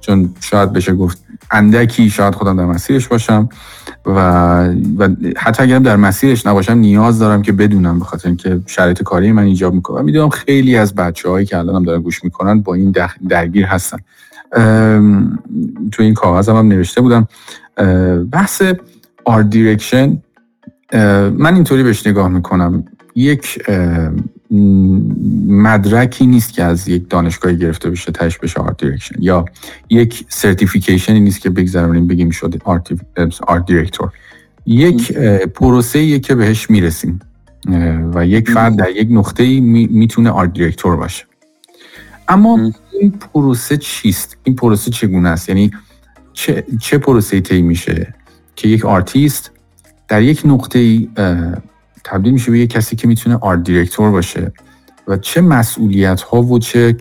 چون شاید بشه گفت اندکی شاید خودم در مسیرش باشم و, و حتی اگرم در مسیرش نباشم نیاز دارم که بدونم به خاطر اینکه شرایط کاری من ایجاب می‌کنه. می‌دونم خیلی از بچه هایی که الانم دارن گوش می‌کنن با این درگیر هستن. تو این کاغذ هم, نوشته بودم. بحث art direction من اینطوری بهش نگاه می‌کنم. یک مدرکی نیست که از یک دانشگاهی گرفته بشه تهش بشه art direction یا یک certification ی نیست که بگذاریم بگیم شده art director یک پروسه که بهش می‌رسیم. و یک فرد در یک نقطه می‌تونه art director باشه. اما این پروسه چیست؟ این پروسه چگونه است؟ یعنی چه, چه پروسه طی میشه که یک آرتیست در یک نقطه تبدیل میشه به یک کسی که می‌تونه art director باشه. و چه مسئولیت ها و چه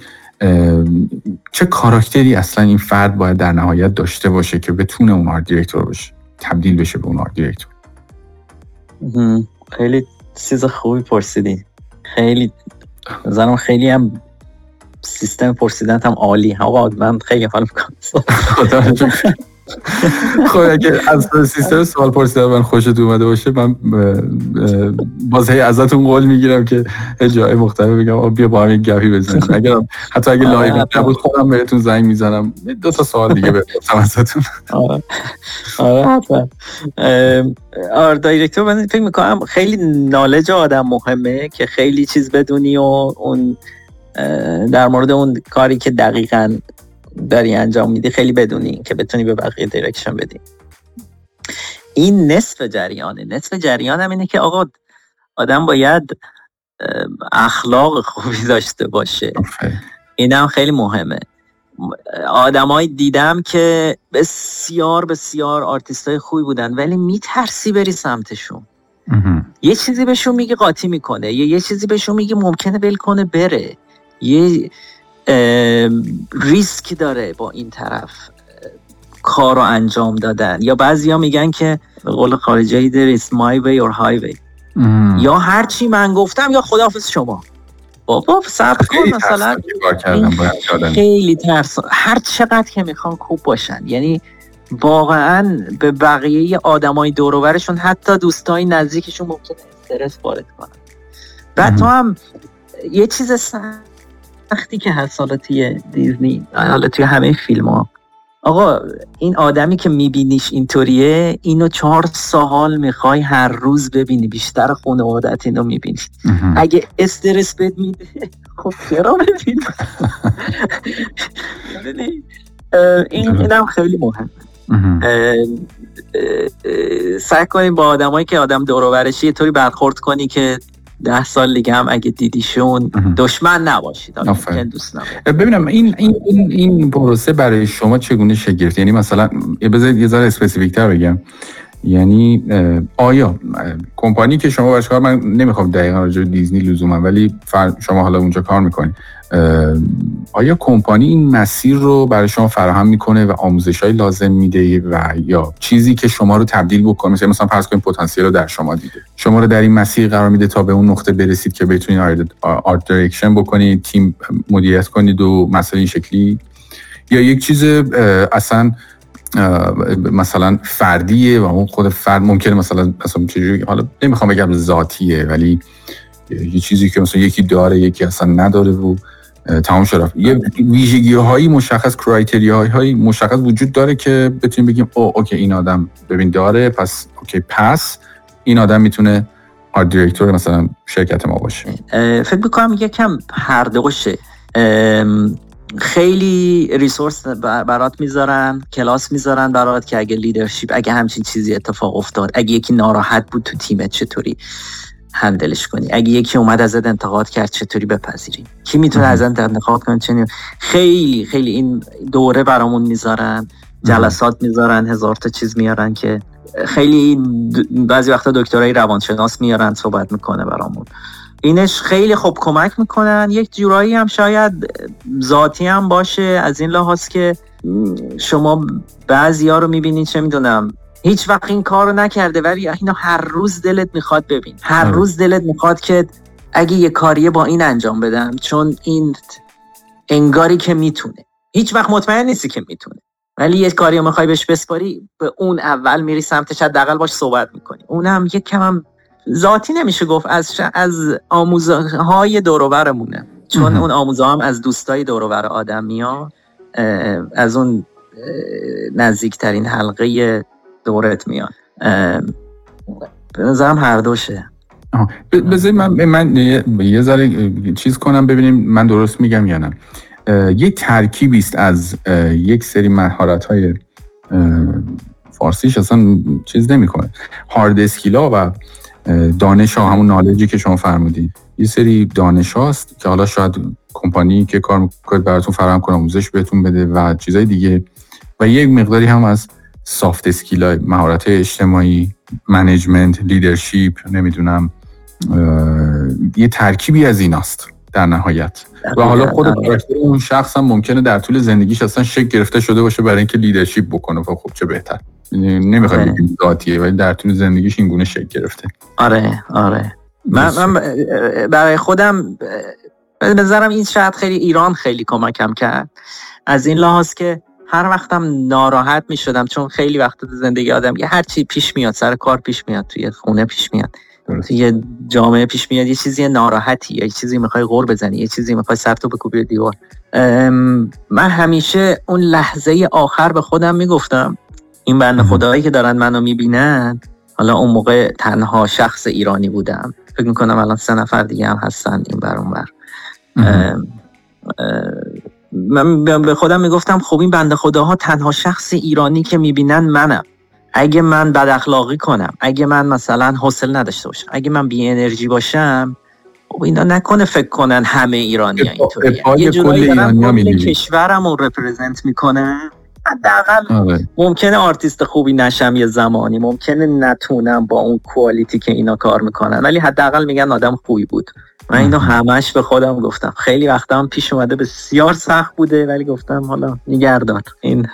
چه کاراکتری اصلا این فرد باید در نهایت داشته باشه که بتونه اون art director باشه تبدیل بشه به اون art director خیلی چیز خوبی پرسیدی. خیلی زنم خیلی هم سیستم پرسیدن هم عالی. آقا من خیلی حال می‌کنم. خب اگه از سیستم سوال پرسیدن من خوشت اومده باشه من باز هی ازتون قول می‌گیرم که جای مختلف بگم بیا با هم یک گپی بزنیم. اگر حتی اگه live آره، نبود خودم بهتون زنگ می‌زنم. دو تا سوال دیگه بپرسم ازتون. آره. آره آره دایرکتور من فکر می‌کنم خیلی نالج آدم مهمه که خیلی چیز بدونی و اون در مورد اون کاری که دقیقا داری انجام میدی خیلی بدونی که بتونی به بقیه دیرکشن بدی. این نصف جریانه. نصف جریان هم اینه که آقا آدم باید اخلاق خوبی داشته باشه. این هم خیلی مهمه. آدمایی دیدم که بسیار بسیار آرتیست های خوبی بودن ولی میترسی بری سمتشون. یه چیزی بهشون میگه قاطی می‌کنه. یه, یه چیزی بهشون میگه ممکنه ول کنه بره. یه ریسک داره با این طرف کار رو انجام دادن. یا بعضیا میگن که به قول خارجی there is my way or highway یا هر چی من گفتم یا خداحافظ شما. بابا صبر کن مثلا خیلی ترس هر چقدر که می‌خوان خوب باشن. یعنی واقعا به بقیه آدمای دوروبرشون حتی دوستای نزدیکشون ممکنه استرس وارد کنن. بعد تو هم یه چیز وقتی که هست حالا توی دیزنی حالا توی همه فیلم ها آقا این آدمی که میبینیش اینطوریه اینو چهار سال می‌خوای هر روز ببینی بیشتر خانوادت اینو می‌بینی. اگه استرس بد میده خب چرا ببین این اینم خیلی مهم. سعی کنیم با آدمایی که آدم دوروبرشی یه طوری برخورد کنی که ده سال دیگه هم اگه دیدیشون دشمن نباشید. دوست ببینم این این این پروسه برای شما چگونه شگرت یعنی مثلا بذارید یه ذره اسپسیفیک تر بگم. یعنی آیا کمپانی که شما باش کار من نمی‌خوام دقیقا راجع دیزنی لزوما ولی شما حالا اونجا کار می‌کنید آیا کمپانی این مسیر رو برای شما فراهم می‌کنه و آموزش های لازم میده و یا چیزی که شما رو تبدیل بکنه؟ مثلا مثلا فرض کنید پتانسیل رو در شما دیده. شما رو در این مسیر قرار میده تا به اون نقطه برسید که بتونید art direction بکنید تیم مدیریت کنید و مسئله این شکلی. یا یک چیز اصلا مثلا فردیه و اون خود فرد ممکنه مثلا مثلا چجوری حالا نمی‌خوام بگم ذاتیه ولی یه چیزی که مثلا یکی داره یکی اصلا نداره و تمام شد یه ویژگی هایی مشخص criteria هایی مشخص وجود داره که بتونیم بگیم oh okay این آدم ببین داره پس okay پس این آدم می‌تونه art director مثلا شرکت ما باشه. فکر می‌کنم یکم هر دوشه خیلی ریسورس برات می‌ذارن کلاس می‌ذارن برات که اگه لیدرشپ اگه همچین چیزی اتفاق افتاد اگه یکی ناراحت بود تو تیمت چطوری هندلش کنی؟ اگه یکی اومد ازت انتقاد کرد چطوری بپذیری؟ کی می‌تونه ازت انتقاد کنه؟ چنین. خیلی خیلی این دوره برامون می‌ذارن. جلسات می‌ذارن هزار تا چیز میارن که خیلی بعضی وقتا دکترای روانشناس میارن صحبت می‌کنه برامون. اینش خیلی خوب کمک می‌کنن. یک جورایی هم شاید ذاتی هم باشه. از این لحاظ که شما بعضی ها رو می‌بینید چه می‌دونم هیچ وقت این کار رو نکرده ولی اینو هر روز دلت می‌خواد ببین. هر آره. روز دلت می‌خواد که اگه یه کاریه با این انجام بدم چون این انگاری که می‌تونه. هیچ وقت مطمئن نیستی که می‌تونه. ولی یه کاری رو می‌خوای بهش بسپاری به اون اول میری سمتش حداقل باش صحبت می‌کنی. اونم یه کم ذاتی نمیشه گفت از از آموزهای دوروبرمونه چون اون آموزه هم از دوستای دوروبر آدم میاد از اون نزدیکترین حلقه دورت میاد. به نظرم هر دوشه. بذارید من, من یه ذره چیز کنم ببینیم من درست میگم یا نه. یک ترکیبی است از یک سری مهارت های فارسیش اصلا چیز نمی‌کنه. hard skill ا و دانش ها همون knowledge ی که شما فرمودید یه سری دانش هاست که حالا شاید کمپانی که کار می‌کنه براتون فراهم کنه آموزش بهتون بده و چیزای دیگه. و یک مقداری هم از soft skill مهارت اجتماعی management leadership نمی‌دونم یه ترکیبی از ایناست. در نهایت. و حالا خود اون شخص هم ممکنه در طول زندگیش اصلا شک گرفته شده باشه برای اینکه لیدرشپ بکنه و خب چه بهتر. نمی‌خوام آره. بگیم ذاتیه ولی در طول زندگیش این گونه شک گرفته. آره آره. من, من برای خودم به نظرم این شاید خیلی ایران خیلی کمکم کرد. از این لحاظ که هر وقتم ناراحت می شدم چون خیلی وقت زندگی آدم یه هر چی پیش میاد سر کار پیش میاد توی خونه پیش میاد. توی جامعه پیش میاد یه چیزی ناراحتی یه چیزی می‌خوای غور بزنی یه چیزی می‌خوای سرتو بکوبی دیوار. من همیشه اون لحظه آخر به خودم می‌گفتم این بند خدایی که دارن منو می‌بینن حالا اون موقع تنها شخص ایرانی بودم. فکر می‌کنم الان سه نفر دیگه هم هستن این بر اون بر. من به خودم می‌گفتم خب این بنده خداها تنها شخص ایرانی که می‌بینن منم. اگه من بد اخلاقی کنم اگه من مثلا حوصله نداشته باشم اگه من بی انرژی باشم خب اینا نکنه فکر کنن همه ایرانی ها اینطوری یه جورایی دارن کشورم رو represent می‌کنن حداقل آره. ممکنه آرتیست خوبی نشم یه زمانی ممکنه نتونم با اون quality که اینا کار می‌کنن ولی حداقل میگن آدم خوبی بود. من اینو همش به خودم گفتم. خیلی وقتا هم پیش اومده بسیار سخت بوده ولی گفتم حالا نگهدار این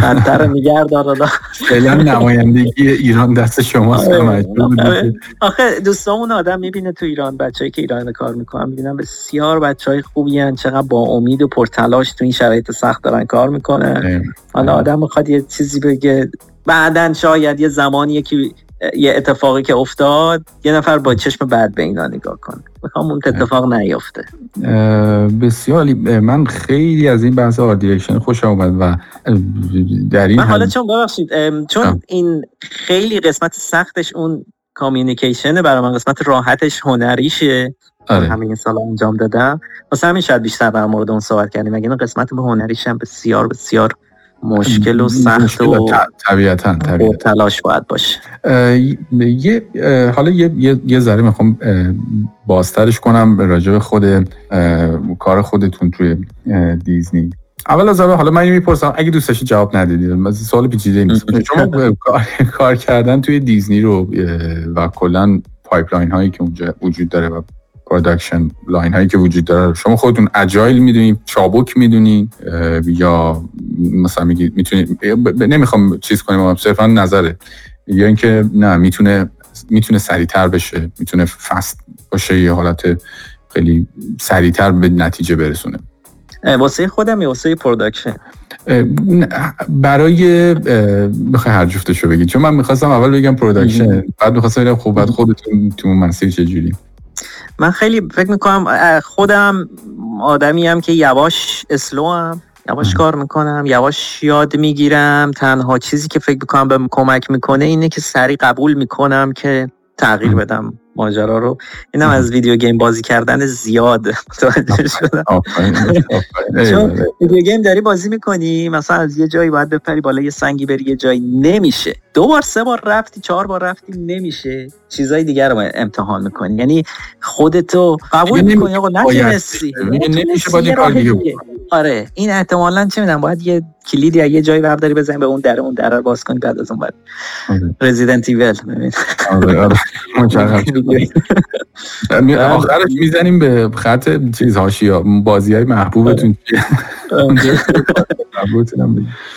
خطر نگردار فعلا نمایندگی ایران دست شماست آره. آخه دوستامون آدم می‌بینه تو ایران بچه‌ای که ایران کار می‌کنن می‌بینن بسیار بچهای خوبی هن چقدر با امید و پرتلاش تو این شرایط سخت دارن کار می‌کنن. حالا آدم می‌خواد یه چیزی بگه. بعدا شاید یه زمانی که یه اتفاقی که افتاد یه نفر با چشم بعد به اینا نگاه کنه. می‌خوام اون اتفاق نیفته. بسیار من خیلی از این بحث آرت دیرکشن خوش آمد و در این حالا چون ببخشید چون این خیلی قسمت سختش اون کامیونیکیشنه برای من قسمت راحتش هنریشه. آره. همین سال انجام دادم. واسه همین شاید بیشتر در مورد اون صحبت کردیم. اگه قسمت به هنریش هم بسیار بسیار مشکل و سخت و طبیعتا تلاش باید باشه. یه حالا یه یه ذره می‌خوام بازترش کنم راجع به خود کار خودتون توی دیزنی. اول از اول حالا من می‌پرسم اگه دوست داشتید جواب ندید سوال پیچیده نیست. شما کار کردن توی دیزنی رو و کلا pipeline هایی که اونجا وجود داره و production line هایی که وجود داره. شما خودتون agile می‌دونید چابک می‌دونید یا مثلا میگید می‌تونید نمی‌خوام چیز کنیم صرفا نظره. یا اینکه نه می‌تونه می‌تونه سریعتر بشه می‌تونه fast باشه یه حالت خیلی سریعتر به نتیجه برسونه. واسه خودم یا واسه production برای بخوای هر جفتشو بگید چون من می‌خواستم اول بگم production بعد می‌خواستم بگم خب خودتون تو مسیر چجوری. من خیلی فکر می‌کنم خودم آدمی هم که یواش slow هم یواش کار می‌کنم یواش یاد می‌گیرم. تنها چیزی که فکر می‌کنم بهم کمک می‌کنه اینه که سریع قبول می‌کنم که تغییر بدم. ماجرا رو. اینم از ویدیو گیم بازی کردن زیاد. متوجه شدم. چون ویدیو گیم داری بازی می‌کنی مثلا از یه جایی باید بپری بالا یه سنگی بری یه جایی نمیشه. دو بار سه بار رفتی چهار بار رفتی نمیشه. چیزای دیگر رو امتحان می‌کنی. یعنی خودتو قبول می‌کنی آقا نتونستی نمیشه باید آره این احتمالا چه می‌دونم باید یه کلیدی یه جایی برداری بزنی به اون در اون در باز کنی بعد از اون بعد. رزیدنت ایول آخرش می‌زنیم به خط چیز هاشیا بازی های محبوبتون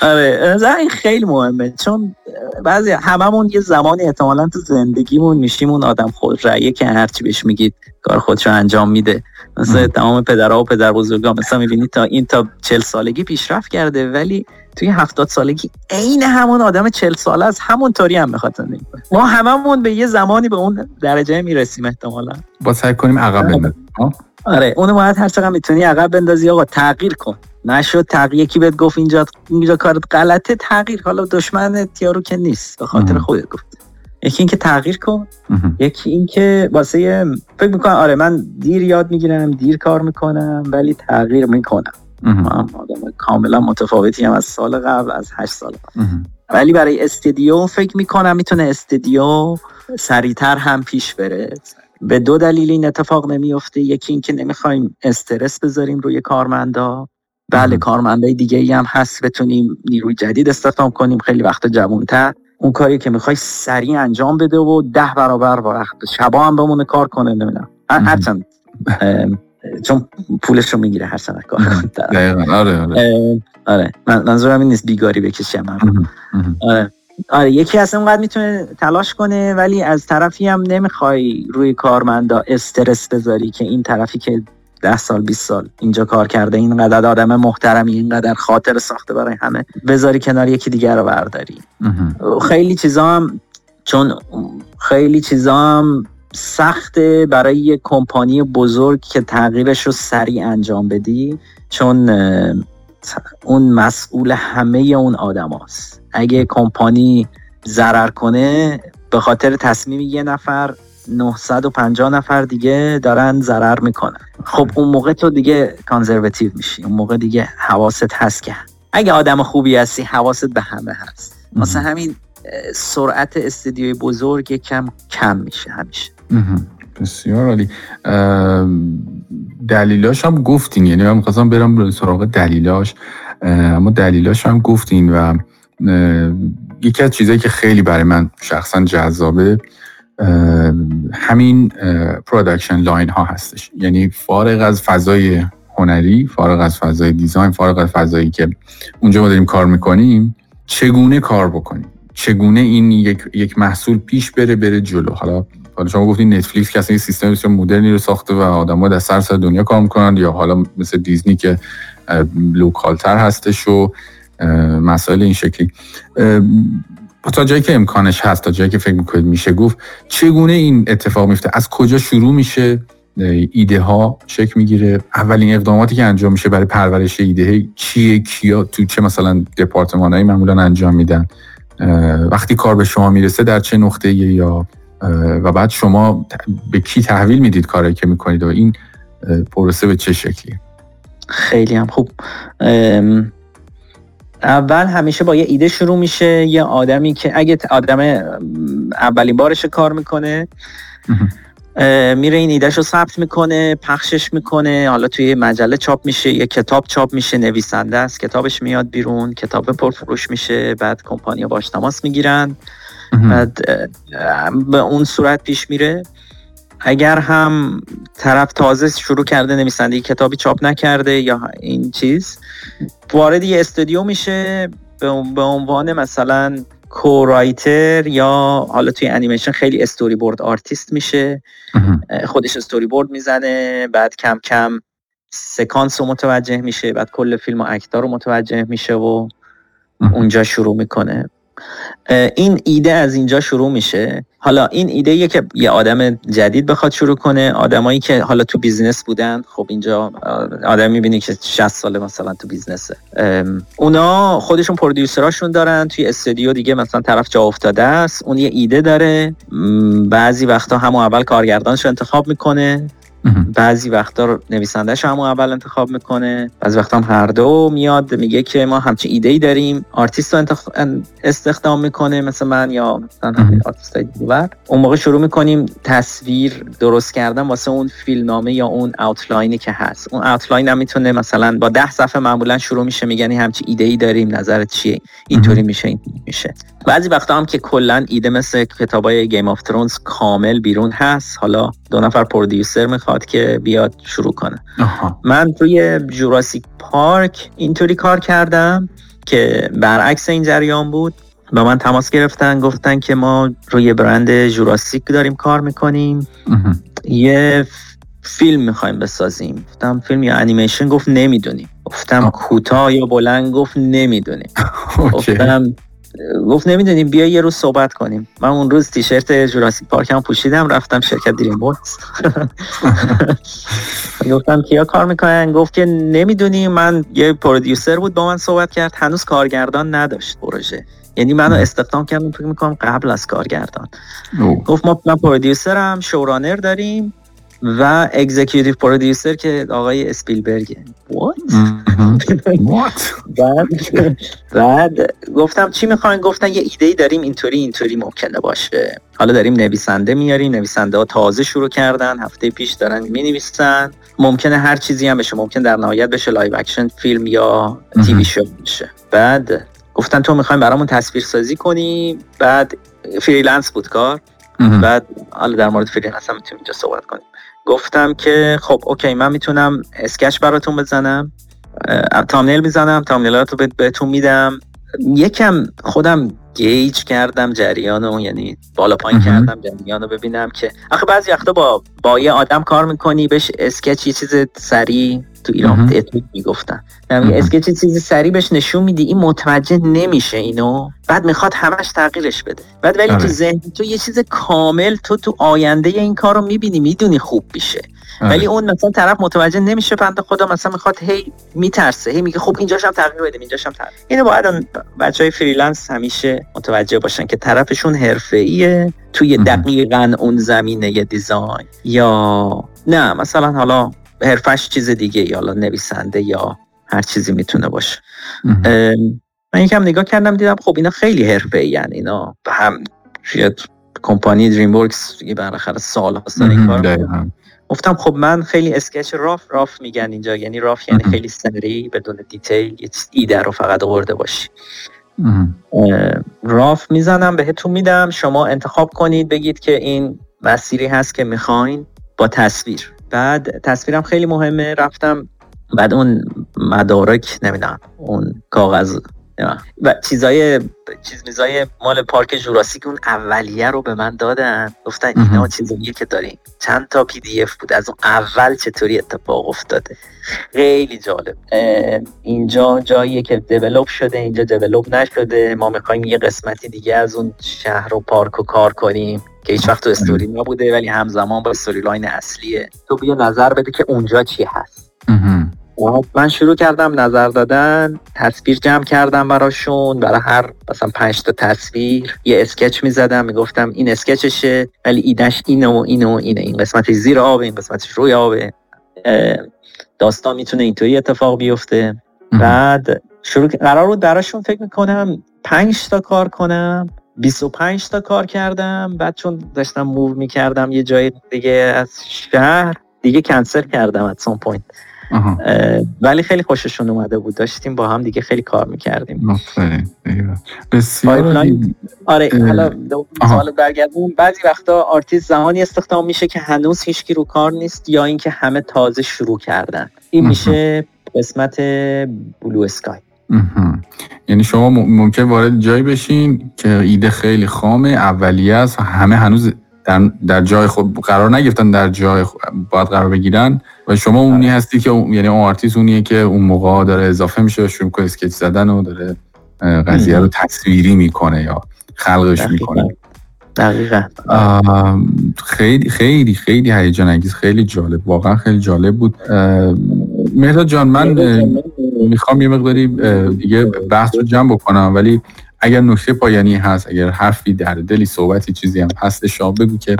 آره. این خیلی مهمه. چون بعضی هممون یه زمانی احتمالا تو زندگیمون میشیم اون آدم خود رأیه که هرچی بهش میگید کار خودشو انجام میده. مثل تمام پدرها و پدر بزرگا مثلا می‌بینید تا این تا چل سالگی پیشرفت کرده ولی توی هفتاد سالگی عین همون آدم چل ساله از همون طوری هم بخواد زندگی ما هممون به یه زمانی به اون درجه می‌رسیم احتمالا. با سعی کنیم عقب آره. اونو باید هر چقدر می‌تونی عقب بندازی آقا تغییر کن. نشد تغییر. یکی بهت گفت اینجا اینجا کارت غلطه تغییر. حالا دشمن یارو که نیست به خاطر خودت گفت. یکی اینکه تغییر کن. یکی اینکه واسه فکر می‌کنم آره من دیر یاد می‌گیرم دیر کار می‌کنم ولی تغییر می‌کنم. من آدم کاملا متفاوتی هم از سال قبل از هشت سال ولی برای استدیو فکر می‌کنم می‌تونه استدیو سریعتر هم پیش بره. به دو دلیل این اتفاق نمیفته یکی اینکه نمی‌خوایم استرس بذاریم روی کارمندا. بله کارمندای دیگه ای هم هست بتونیم نیروی جدید استخدام کنیم. خیلی وقت جوانتر. اون کاری که می‌خوای سریع انجام بده و ده برابر وقت شبا هم بمونه کار کنه نمی‌دونم. هرچند چون پولش رو می‌گیره هر سنه کار آره آره. آره. منظورم این نیست بیگاری بکشیم آره. آره یکی از اونقدر می‌تونه تلاش کنه ولی از طرفی هم نمی‌خوای روی کارمندا استرس بذاری که این طرفی که ده سال 20 سال اینجا کار کرده اینقدر آدم محترمی اینقدر خاطر ساخته برای همه بذاری کنار یکی دیگر رو برداری. خیلی چیزا هم چون خیلی چیزا هم سخته برای یک کمپانی بزرگ که تغییرش رو سریع انجام بدی چون اون مسئول همه اون آدم هست. اگه کمپانی ضرر کنه به خاطر تصمیم یه نفر 950 نفر دیگه دارن ضرر می‌کنن. خب اون موقع تو دیگه کانزرواتیو میشی. اون موقع دیگه حواست هست که. اگه آدم خوبی هستی حواست به همه هست. مثلا همین سرعت studio ی بزرگ کم کم میشه همیشه. بسیار عالی. دلیلاش هم گفتین. یعنی من می‌خواستم برم سراغ دلیلاش. اما دلیلاش هم گفتین و یکی از چیزهایی که خیلی برای من شخصا جذابه همین production line ها هستش. یعنی فارغ از فضای هنری فارغ از فضای design فارغ از فضایی که اونجا ما داریم کار می‌کنیم چگونه کار بکنیم؟ چگونه این یک, یک محصول پیش بره بره جلو؟ حالا حالا شما گفتین نتفلیکس اصلا یه سیستم بسیار مدرنی رو ساخته و آدم‌ها در سر دنیا کار می‌کنن. یا حالا مثل دیزنی که لوکالتر هستش و مسائل این شکلی. تا جایی که امکانش هست تا جایی که فکر می‌کنید میشه گفت چگونه این اتفاق میفته از کجا شروع میشه؟ ایده ها شکل می‌گیره؟ اولین اقداماتی که انجام میشه برای پرورش ایده چیه؟ کیا تو چه مثلا دپارتمانایی معمولا انجام میدن؟ وقتی کار به شما می‌رسه در چه نقطه یا و بعد شما به کی تحویل می‌دید کاری که می‌کنید و این پروسه به چه شکلی خیلی هم خوب. اول همیشه با یه ایده شروع میشه. یه آدمی که اگه آدم اولین بارش کار می‌کنه میره این ایدهش رو ثبت می‌کنه پخشش می‌کنه. حالا توی مجله چاپ میشه یه کتاب چاپ میشه نویسنده است. کتابش میاد بیرون کتاب پرفروش میشه بعد کمپانی باش تماس می‌گیرن. بعد به اون صورت پیش میره. اگر هم طرف تازه شروع کرده نویسندگی کتابی چاپ نکرده یا این چیز وارد یه استودیو میشه. به عنوان مثلا co-writer یا حالا توی انیمیشن خیلی storyboard artist میشه خودش استوری بورد می‌زنه. بعد کم کم sequence رو متوجه میشه. بعد کل فیلم و act ا رو متوجه میشه و اونجا شروع می‌کنه. این ایده از اینجا شروع میشه. حالا این ایده یه که یه آدم جدید بخواد شروع کنه. آدمایی که حالا تو business بودن خب اینجا آدم می‌بینی که 60 ساله مثلا تو business ه. اونا خودشون producer اشون دارن توی استودیو دیگه مثلا طرف جا افتاده است. اون یه ایده داره. بعضی وقتا همون اول کارگردانش رو انتخاب می‌کنه. بعضی وقتا نویسندهش هم اول انتخاب می‌کنه بعضی وقتا هم هر دو میاد میگه که ما همچین ایده ای داریم. آرتیست رو استخدام می‌کنه مثل من یا مثلا آرتیست دیگر. اون موقع شروع می‌کنیم تصویر درست کردن واسه اون فیلمنامه یا اون outline ی که هست. اون outline هم می‌تونه مثلا با ده صفحه معمولا شروع میشه میگن همچین ایده ای داریم نظرت چیه؟ اینطوری میشه اینطوری میشه. بعضی وقتا هم که کلا ایده مثل کتابای Game of Thrones کامل بیرون هست. حالا دو نفر producer می‌خواد که بیاد شروع کنه. من روی Jurassic Park اینطوری کار کردم که برعکس این جریان بود. با من تماس گرفتن گفتن که ما روی برند جوراسیک داریم کار می‌کنیم. یه فیلم می‌خوایم بسازیم. گفتم فیلم یا انیمیشن گفت نمی‌دونیم گفتم کوتاه یا بلند؟ گفت نمی‌دونیم گفتم گفت نمی‌دونیم بیا یه روز صحبت کنیم. من اون روز تیشرت جوراسیک پارک هم پوشیدم رفتم شرکت دریم بورس گفتم کیا کار می‌کنن؟ گفت که نمی‌دونیم من یه پرودیوسر بود با من صحبت کرد هنوز کارگردان نداشت پروژه. یعنی منو استخدام کردن فکر می‌کنم قبل از کارگردان. گفت ما من producer م showrunner داریم. و executive producer که آقای اسپیلبرگه what بعد بعد گفتم چی می‌خواین؟ گفتن یه ایده ای داریم اینطوری اینطوری ممکنه باشه. حالا داریم نویسنده میاریم. نویسنده ها تازه شروع کردن. هفته پیش دارن می نویسن ممکنه هر چیزی هم بشه. ممکن در نهایت بشه live action فیلم یا TV show بشه. بعد گفتن تو می‌خوایم برامون تصویر سازی کنی. بعد freelance بود کار. بعد حالا در مورد freelance هم می‌تونیم اینجا صحبت کنیم. گفتم که خب okay من می‌تونم sketch براتون بزنم thumbnail می‌زنم thumbnail رو بهتون میدم. یکم خودم گیج کردم جریان رو یعنی بالا پایین کردم جریان رو ببینم که آخه بعضی وقتا با با یه آدم کار می‌کنی بهش sketch یه چیز سریع تو ایران اتود هم می‌گفتن. sketch چیزی سریع بهش نشون میدی این متوجه نمیشه اینو بعد می‌خواد همش تغییرش بده. بعد ولی تو آره. ذهن تو یه چیز کامل تو تو آینده این کار رو می‌بینی می‌دونی خوب میشه. آره. ولی اون مثلا طرف متوجه نمیشه بنده خدا مثلا می‌خواد هی میترسه هی میگه خب اینجاش هم تغییر بدیم اینجاش هم تغییر اینو باید بچه های freelance همیشه متوجه باشن که طرفشون حرفه‌ایه توی دقیقا اون زمینه design. یا نه مثلا حالا حرفش چیز دیگه یا حالا نویسنده یا هر چیزی می‌تونه باشه. من یکم نگاه کردم دیدم خب اینا خیلی حرفه یعنی اینا. هم کمپانی دریم ورکس دیگه بالاخره سال هستن این کار گفتم خب من خیلی اسکچ راف راف میگن اینجا. یعنی راف یعنی خیلی سری بدون دیتیل یه ایده رو فقط آورده باشی. راف می‌زنم بهتون میدم. شما انتخاب کنید بگید که این مسیری هست که می‌خواین با تصویر. بعد تصویرم خیلی مهمه. رفتم بعد اون مدارک نمی‌دونم اون کاغذ و چیزای چیز میزای مال پارک جوراسیک اون اولیه رو به من دادن. گفتن اینا چیزاییه که داریم. چند تا PDF بود. از اون اول چطوری اتفاق افتاده. خیلی جالب. اینجا جاییه که develop شده. اینجا develop نشده. ما می‌خوایم یه قسمتی دیگه از اون شهر و پارک و کار کنیم. که هیچ وقت تو استوری نبوده ولی همزمان با storyline اصلیه. تو بیا نظر بده که اونجا چی هست. من شروع کردم نظر دادن تصویر جمع کردم براشون برای هر مثلا پنج تا تصویر یه اسکچ می‌زدم می‌گفتم این اسکچشه ولی ایدش اینه و اینه و اینه. این قسمتش زیر آبه این قسمتش روی آبه داستان می‌تونه اینطوری اتفاق بیفته. بعد شروع قرار بود براشون فکر می‌کنم پنج تا کار کنم 25 تا کار کردم. بعد چون داشتم موو می‌کردم یه جای دیگه از شهر دیگه کنسل کردم at some point ولی خیلی خوششون اومده بود. داشتیم با هم دیگه خیلی کار می‌کردیم. بسیار آره حالا سوال بعضی وقتا آرتیست زمانی استخدام میشه که هنوز هیچکی رو کار نیست یا اینکه همه تازه شروع کردن. این میشه قسمت blue sky یعنی شما ممکن وارد جایی بشین که ایده خیلی خامه اولیه است همه هنوز در, در جای خود قرار نگرفتن در جای باید قرار بگیرن. و شما اونی آره. هستی که یعنی اون آرتیست اونیه که اون موقع داره اضافه میشه و شروع sketch زدن و داره قضیه رو تصویری می‌کنه یا خلقش می‌کنه. دقیقا. خیلی خیلی خیلی هیجان انگیز خیلی جالب واقعا خیلی جالب بود. مهرداد جان من می‌خوام یه مقداری دیگه بحث رو جمع بکنم ولی اگر نکته پایانی هست اگر حرفی در دلی صحبتی چیزی هم هست شما بگو که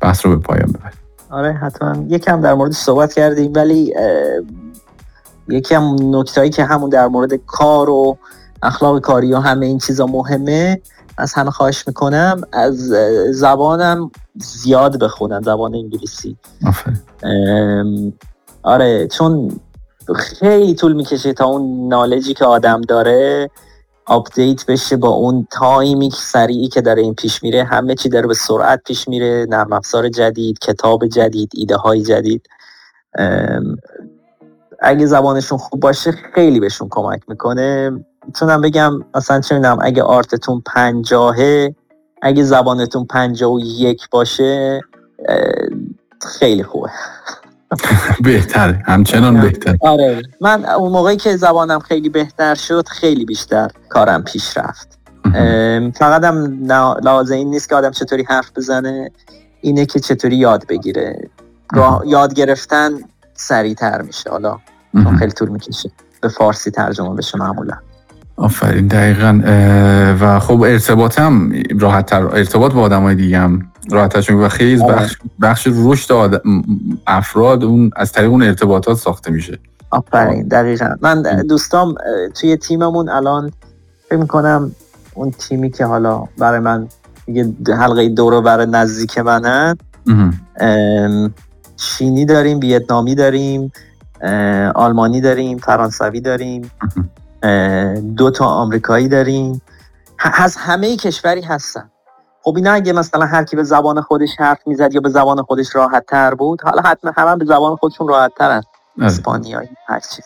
بحث رو به پایان ببریم. آره حتما. یکم در موردش صحبت کردیم ولی یکی هم نکتهایی که همون در مورد کار و اخلاق کاری و همه این چیزا مهمه از همه خواهش می‌کنم از زبانم زیاد بخونم زبان انگلیسی. آره چون خیلی طول می‌کشه تا اون knowledge ی که آدم داره update بشه با اون تایمی سریعی که داره این پیش میره همه چی داره به سرعت پیش میره نرم افزار جدید کتاب جدید ایده های جدید اگه زبانشون خوب باشه خیلی بهشون کمک می‌کنه. می‌تونم بگم مثلا چه می‌دونم اگه art تون پنجاهه اگه زبانتون پنجاه و یک باشه خیلی خوبه. بهتر همچنان بهتر آره. من اون موقعی که زبانم خیلی بهتر شد خیلی بیشتر کارم پیش رفت. فقط هم لازم این نیست که آدم چطوری حرف بزنه اینه که چطوری یاد بگیره. یاد گرفتن سریعتر میشه حالا. خیلی طول می‌کشه. به فارسی ترجمه بشه معمولا. آفرین دقیقا و خب ارتباط هم راحت تر ارتباط با آدم های دیگه هم راحت و خیلی آره. بخش, بخش رشد افراد اون از طریق اون ارتباطات ساخته میشه. آفرین دقیقا. من دوستام توی تیممون الان فکر می‌کنم اون تیمی که حالا برای من یه حلقه دورو برای نزدیک منن چینی داریم ویتنامی داریم آلمانی داریم فرانسوی داریم دو تا آمریکایی داریم. از همه کشوری هستن خب اینا اگه مثلا هر کی به زبان خودش حرف می‌زد یا به زبان خودش راحت تر بود حالا حتما همه به زبان خودشون راحت ترن آره. اسپانیایی هر چیز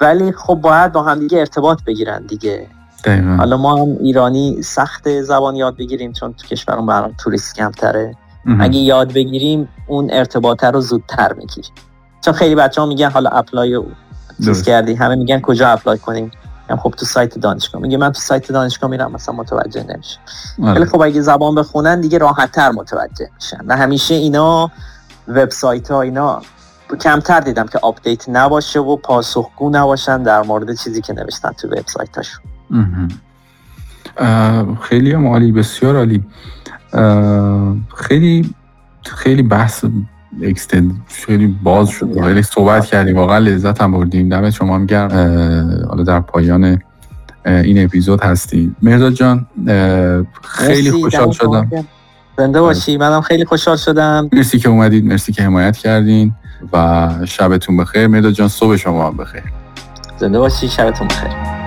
ولی خب باید با هم دیگه ارتباط بگیرن دیگه. دقیقا. حالا ما هم ایرانی سخت زبان یاد بگیریم چون تو کشورمون برام توریست کمتره. اگه یاد بگیریم اون ارتباطه رو زودتر می‌گیریم. چون خیلی بچه ها میگن حالا apply چیز کردی همه میگن کجا apply کنیم. خب تو سایت دانشگاه. میگه من تو سایت دانشگاه میرم مثلا متوجه نمیشه آره. ولی خب اگه زبان بخونن دیگه راحت تر متوجه میشن. و همیشه اینا وبسایت ها اینا کمتر دیدم که update نباشه و پاسخگو نباشن در مورد چیزی که نوشتن تو وبسایت هاشون خیلی عالی بسیار عالی. خیلی خیلی بحث اکستند خیلی باز شد. خیلی صحبت کردیم. واقعا لذت هم بردیم دمت شما هم گرم. حالا در پایان این اپیزود هستی مرداد جان خیلی خوشحال شدم. زنده باشی. منم خیلی خوشحال شدم. مرسی که اومدید. مرسی که حمایت کردین. و شبتون بخیر. مرداد جان صبح شما هم بخیر. زنده باشی. شبتون بخیر.